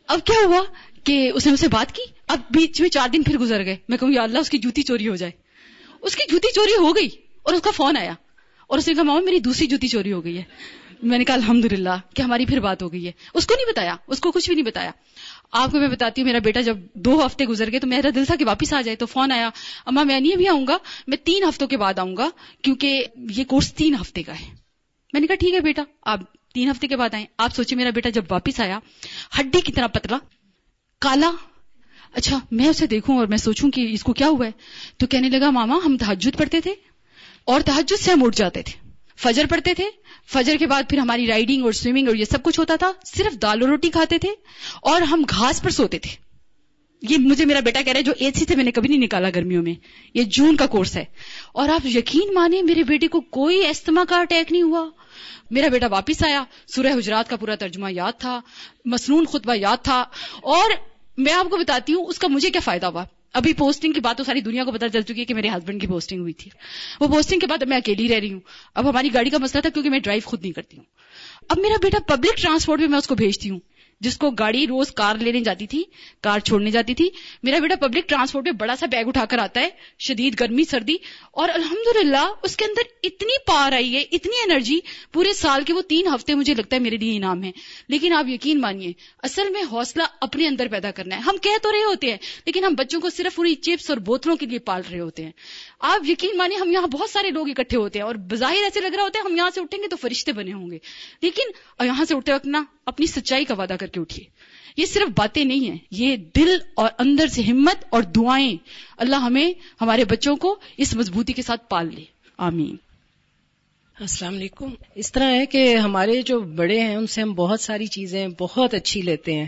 اب کیا ہوا کہ اس نے مجھ سے بات کی؟ اب بیچ میں چار دن پھر گزر گئے۔ میں کہوں، یا اللہ، اس کی جوتی چوری ہو جائے۔ اس کی جوتی چوری ہو گئی اور اس کا فون آیا اور اس نے کہا، ماما، میری دوسری جوتی چوری ہو گئی ہے۔ میں نے کہا الحمد للہ کہ ہماری پھر بات ہو گئی ہے۔ اس کو نہیں بتایا، اس کو کچھ بھی نہیں بتایا۔ آپ کو میں بتاتی ہوں، میرا بیٹا جب دو ہفتے گزر گئے تو میرا دل تھا کہ واپس آ جائے، تو فون آیا اما میں نہیں بھی آؤں گا، میں تین ہفتوں کے بعد آؤں گا، کیونکہ یہ کورس تین ہفتے کا ہے۔ میں نے کہا، ٹھیک ہے بیٹا، آپ تین ہفتے کے بعد آئیں۔ آپ سوچیں، میرا بیٹا جب واپس آیا، ہڈی کی طرح پتلا، کالا اچھا میں اسے دیکھوں اور میں سوچوں کہ اس کو کیا ہوا ہے؟ تو کہنے لگا، ماما، ہم تحجد پڑھتے تھے اور تحجد سے ہم اٹھ جاتے تھے۔ فجر پڑھتے تھے، فجر کے بعد پھر ہماری رائڈنگ اور سوئمنگ اور یہ سب کچھ ہوتا تھا۔ صرف دال و روٹی کھاتے تھے اور ہم گھاس پر سوتے تھے۔ یہ مجھے میرا بیٹا کہہ رہا ہے، جو اے سی سے میں نے کبھی نہیں نکالا گرمیوں میں۔ یہ جون کا کورس ہے۔ اور آپ یقین مانے میرے بیٹے کو کوئی استما کا اٹیک نہیں ہوا۔ میرا بیٹا واپس آیا۔ سورہ حجرات کا پورا ترجمہ یاد تھا، مسنون خطبہ یاد تھا۔ اور میں آپ کو بتاتی ہوں اس کا مجھے کیا فائدہ ہوا؟ ابھی پوسٹنگ کی بات تو ساری دنیا کو پتا چل چکی ہے کہ میرے ہسبینڈ کی پوسٹنگ ہوئی تھی۔ وہ پوسٹنگ کے بعد اب میں اکیلی رہ رہی ہوں۔ اب ہماری گاڑی کا مسئلہ تھا کیونکہ میں ڈرائیو خود نہیں کرتی ہوں۔ اب میرا بیٹا پبلک ٹرانسپورٹ میں میں اس کو بھیجتی ہوں۔ جس کو گاڑی روز کار لینے جاتی تھی، کار چھوڑنے جاتی تھی۔ میرا بیٹا پبلک ٹرانسپورٹ میں بڑا سا بیگ اٹھا کر آتا ہے، شدید گرمی، سردی۔ اور الحمد اس کے اندر اتنی پار آئی ہے، اتنی انرجی پورے سال کے وہ تین ہفتے مجھے لگتا ہے میرے لیے انعام ہے لیکن آپ یقین مانیے، اصل میں حوصلہ اپنے اندر پیدا کرنا ہے۔ ہم کہہ تو رہے ہوتے ہیں، لیکن ہم بچوں کو صرف پوری چپس اور بوتلوں کے لیے پال رہے ہوتے ہیں۔ آپ یقین مانیے، ہم یہاں بہت سارے لوگ اکٹھے ہوتے ہیں اور بظاہر ایسے لگ رہا ہوتا ہے ہم یہاں سے اٹھیں گے تو فرشتے بنے ہوں گے۔ لیکن یہاں سے اٹھتے وقت نا اپنی سچائی کا وعدہ کر کے اٹھیے۔ یہ صرف باتیں نہیں ہیں، یہ دل اور اندر سے ہمت اور دعائیں۔ اللہ ہمیں، ہمارے بچوں کو اس مضبوطی کے ساتھ پال لے۔ آمین۔ السلام علیکم۔ اس طرح ہے کہ ہمارے جو بڑے ہیں، ان سے ہم بہت ساری چیزیں بہت اچھی لیتے ہیں۔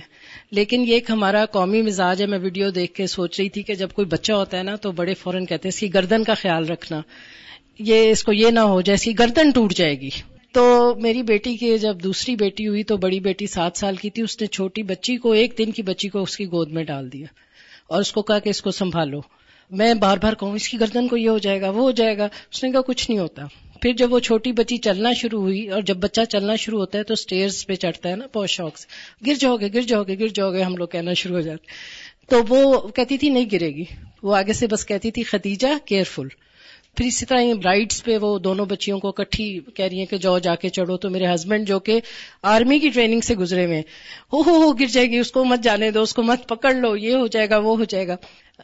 لیکن یہ ایک ہمارا قومی مزاج ہے، میں ویڈیو دیکھ کے سوچ رہی تھی کہ جب کوئی بچہ ہوتا ہے نا تو بڑے فوراً کہتے ہیں، اس کی گردن کا خیال رکھنا۔ یہ اس کو یہ نہ ہو جیسی گردن ٹوٹ جائے گی۔ تو میری بیٹی کی جب دوسری بیٹی ہوئی تو بڑی بیٹی سات سال کی تھی، اس نے چھوٹی بچی کو، ایک دن کی بچی کو اس کی گود میں ڈال دیا اور اس کو کہا کہ اس کو سنبھالو۔ میں بار بار کہوں، اس کی گردن کو یہ ہو جائے گا، وہ ہو جائے گا۔ اس نے کہا، کچھ نہیں ہوتا۔ پھر جب وہ چھوٹی بچی چلنا شروع ہوئی اور جب بچہ چلنا شروع ہوتا ہے تو اسٹیئرس پہ چڑھتا ہے نا، بہت شوق سے۔ گر جاؤ گے، گر جاؤ گے، گر جاؤ گے، ہم لوگ کہنا شروع ہو جاتے۔ تو وہ کہتی تھی، نہیں گرے گی۔ وہ آگے سے بس کہتی تھی ختیجہ کیئرفل پھر اسی طرح برائڈس پہ وہ دونوں بچیوں کو کٹھی کہہ رہی ہیں کہ جاؤ جا کے چڑھو تو میرے ہسبینڈ جو کہ آرمی کی ٹریننگ سے گزرے ہوئے ہو ہو ہو، گر جائے گی، اس کو مت جانے دو، اس کو مت پکڑ لو، یہ ہو جائے گا، وہ ہو جائے گا۔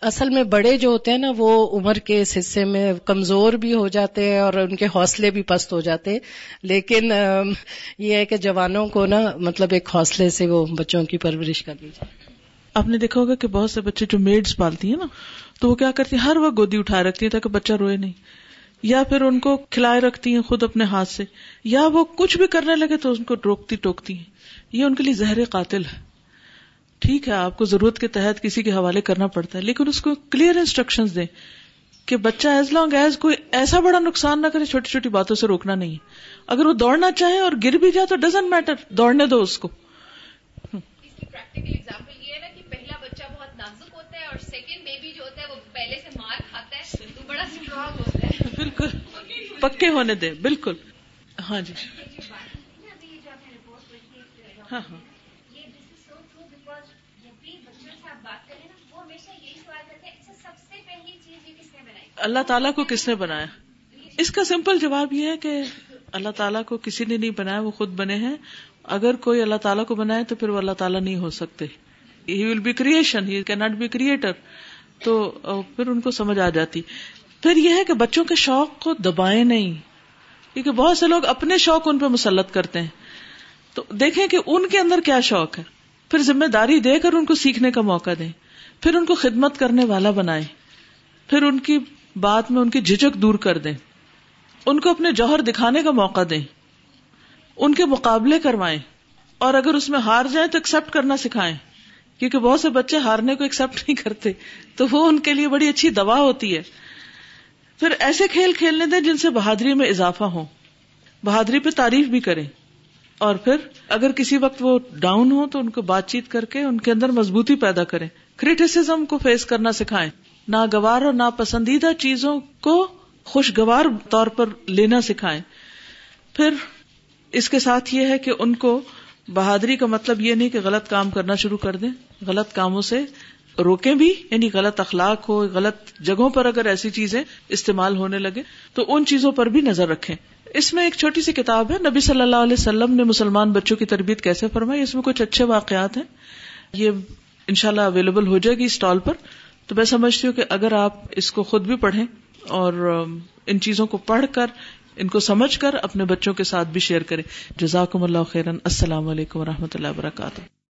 اصل میں بڑے جو ہوتے ہیں نا، وہ عمر کے اس حصے میں کمزور بھی ہو جاتے ہیں اور ان کے حوصلے بھی پست ہو جاتے ہیں۔ لیکن یہ ہے کہ جوانوں کو نا مطلب ایک حوصلے سے وہ بچوں کی پرورش کر جائے۔ آپ نے دیکھا ہوگا کہ بہت سے بچے جو میڈس پالتی ہیں نا تو وہ کیا کرتی ہر وقت گودی اٹھا رکھتی ہیں تاکہ بچہ روئے نہیں۔ یا پھر ان کو کھلائے رکھتی ہیں خود اپنے ہاتھ سے۔ یا وہ کچھ بھی کرنے لگے تو ان کو روکتی ٹوکتی ہیں۔ یہ ان کے لیے زہر قاتل ہے۔ ٹھیک ہے، آپ کو ضرورت کے تحت کسی کے حوالے کرنا پڑتا ہے، لیکن اس کو کلیئر انسٹرکشن دیں کہ بچہ ایز لانگ ایز کوئی ایسا بڑا نقصان نہ کرے، چھوٹی چھوٹی باتوں سے روکنا نہیں اگر وہ دوڑنا چاہے اور گر بھی جائے تو ڈزنٹ میٹر دوڑنے دو اس کو۔ بالکل پکے ہونے دیں، بالکل۔ ہاں جی۔ ہاں ہاں۔ اللہ تعالیٰ کو کس نے بنایا؟ اس کا سمپل جواب یہ ہے کہ اللہ تعالیٰ کو کسی نے نہیں بنایا، وہ خود بنے ہیں۔ اگر کوئی اللہ تعالیٰ کو بنائے تو پھر وہ اللہ تعالیٰ نہیں ہو سکتے۔ He will be creation he can not be creator تو پھر ان کو سمجھ آ جاتی۔ پھر یہ ہے کہ بچوں کے شوق کو دبائے نہیں، کیونکہ بہت سے لوگ اپنے شوق ان پہ مسلط کرتے ہیں۔ تو دیکھیں کہ ان کے اندر کیا شوق ہے۔ پھر ذمہ داری دے کر ان کو سیکھنے کا موقع دیں۔ پھر ان کو خدمت کرنے والا بنائیں۔ پھر ان کی بات میں ان کی جھجک دور کر دیں۔ ان کو اپنے جوہر دکھانے کا موقع دیں۔ ان کے مقابلے کروائیں۔ اور اگر اس میں ہار جائیں تو ایکسپٹ کرنا سکھائیں۔ کیونکہ بہت سے بچے ہارنے کو ایکسپٹ نہیں کرتے۔ تو وہ ان کے لیے بڑی اچھی دوا ہوتی ہے۔ پھر ایسے کھیل کھیلنے دیں جن سے بہادری میں اضافہ ہو بہادری پہ تعریف بھی کریں۔ اور پھر اگر کسی وقت وہ ڈاؤن ہو تو ان کو بات چیت کر کے ان کے اندر مضبوطی پیدا کریں۔ کریٹیسم کو فیس کرنا سکھائیں۔ ناگوار اور ناپسندیدہ چیزوں کو خوشگوار طور پر لینا سکھائیں۔ پھر اس کے ساتھ یہ ہے کہ ان کو بہادری کا مطلب یہ نہیں کہ غلط کام کرنا شروع کر دیں۔ غلط کاموں سے روکیں بھی یعنی غلط اخلاق ہو، غلط جگہوں پر اگر ایسی چیزیں استعمال ہونے لگے تو ان چیزوں پر بھی نظر رکھیں۔ اس میں ایک چھوٹی سی کتاب ہے، نبی صلی اللہ علیہ وسلم نے مسلمان بچوں کی تربیت کیسے فرمائی، اس میں کچھ اچھے واقعات ہیں۔ یہ انشاءاللہ اویلیبل ہو جائے گی اسٹال پر۔ تو میں سمجھتی ہوں کہ اگر آپ اس کو خود بھی پڑھیں اور ان چیزوں کو پڑھ کر، ان کو سمجھ کر اپنے بچوں کے ساتھ بھی شیئر کریں۔ جزاکم اللہ خیرن، السلام علیکم و رحمۃ اللہ وبرکاتہ۔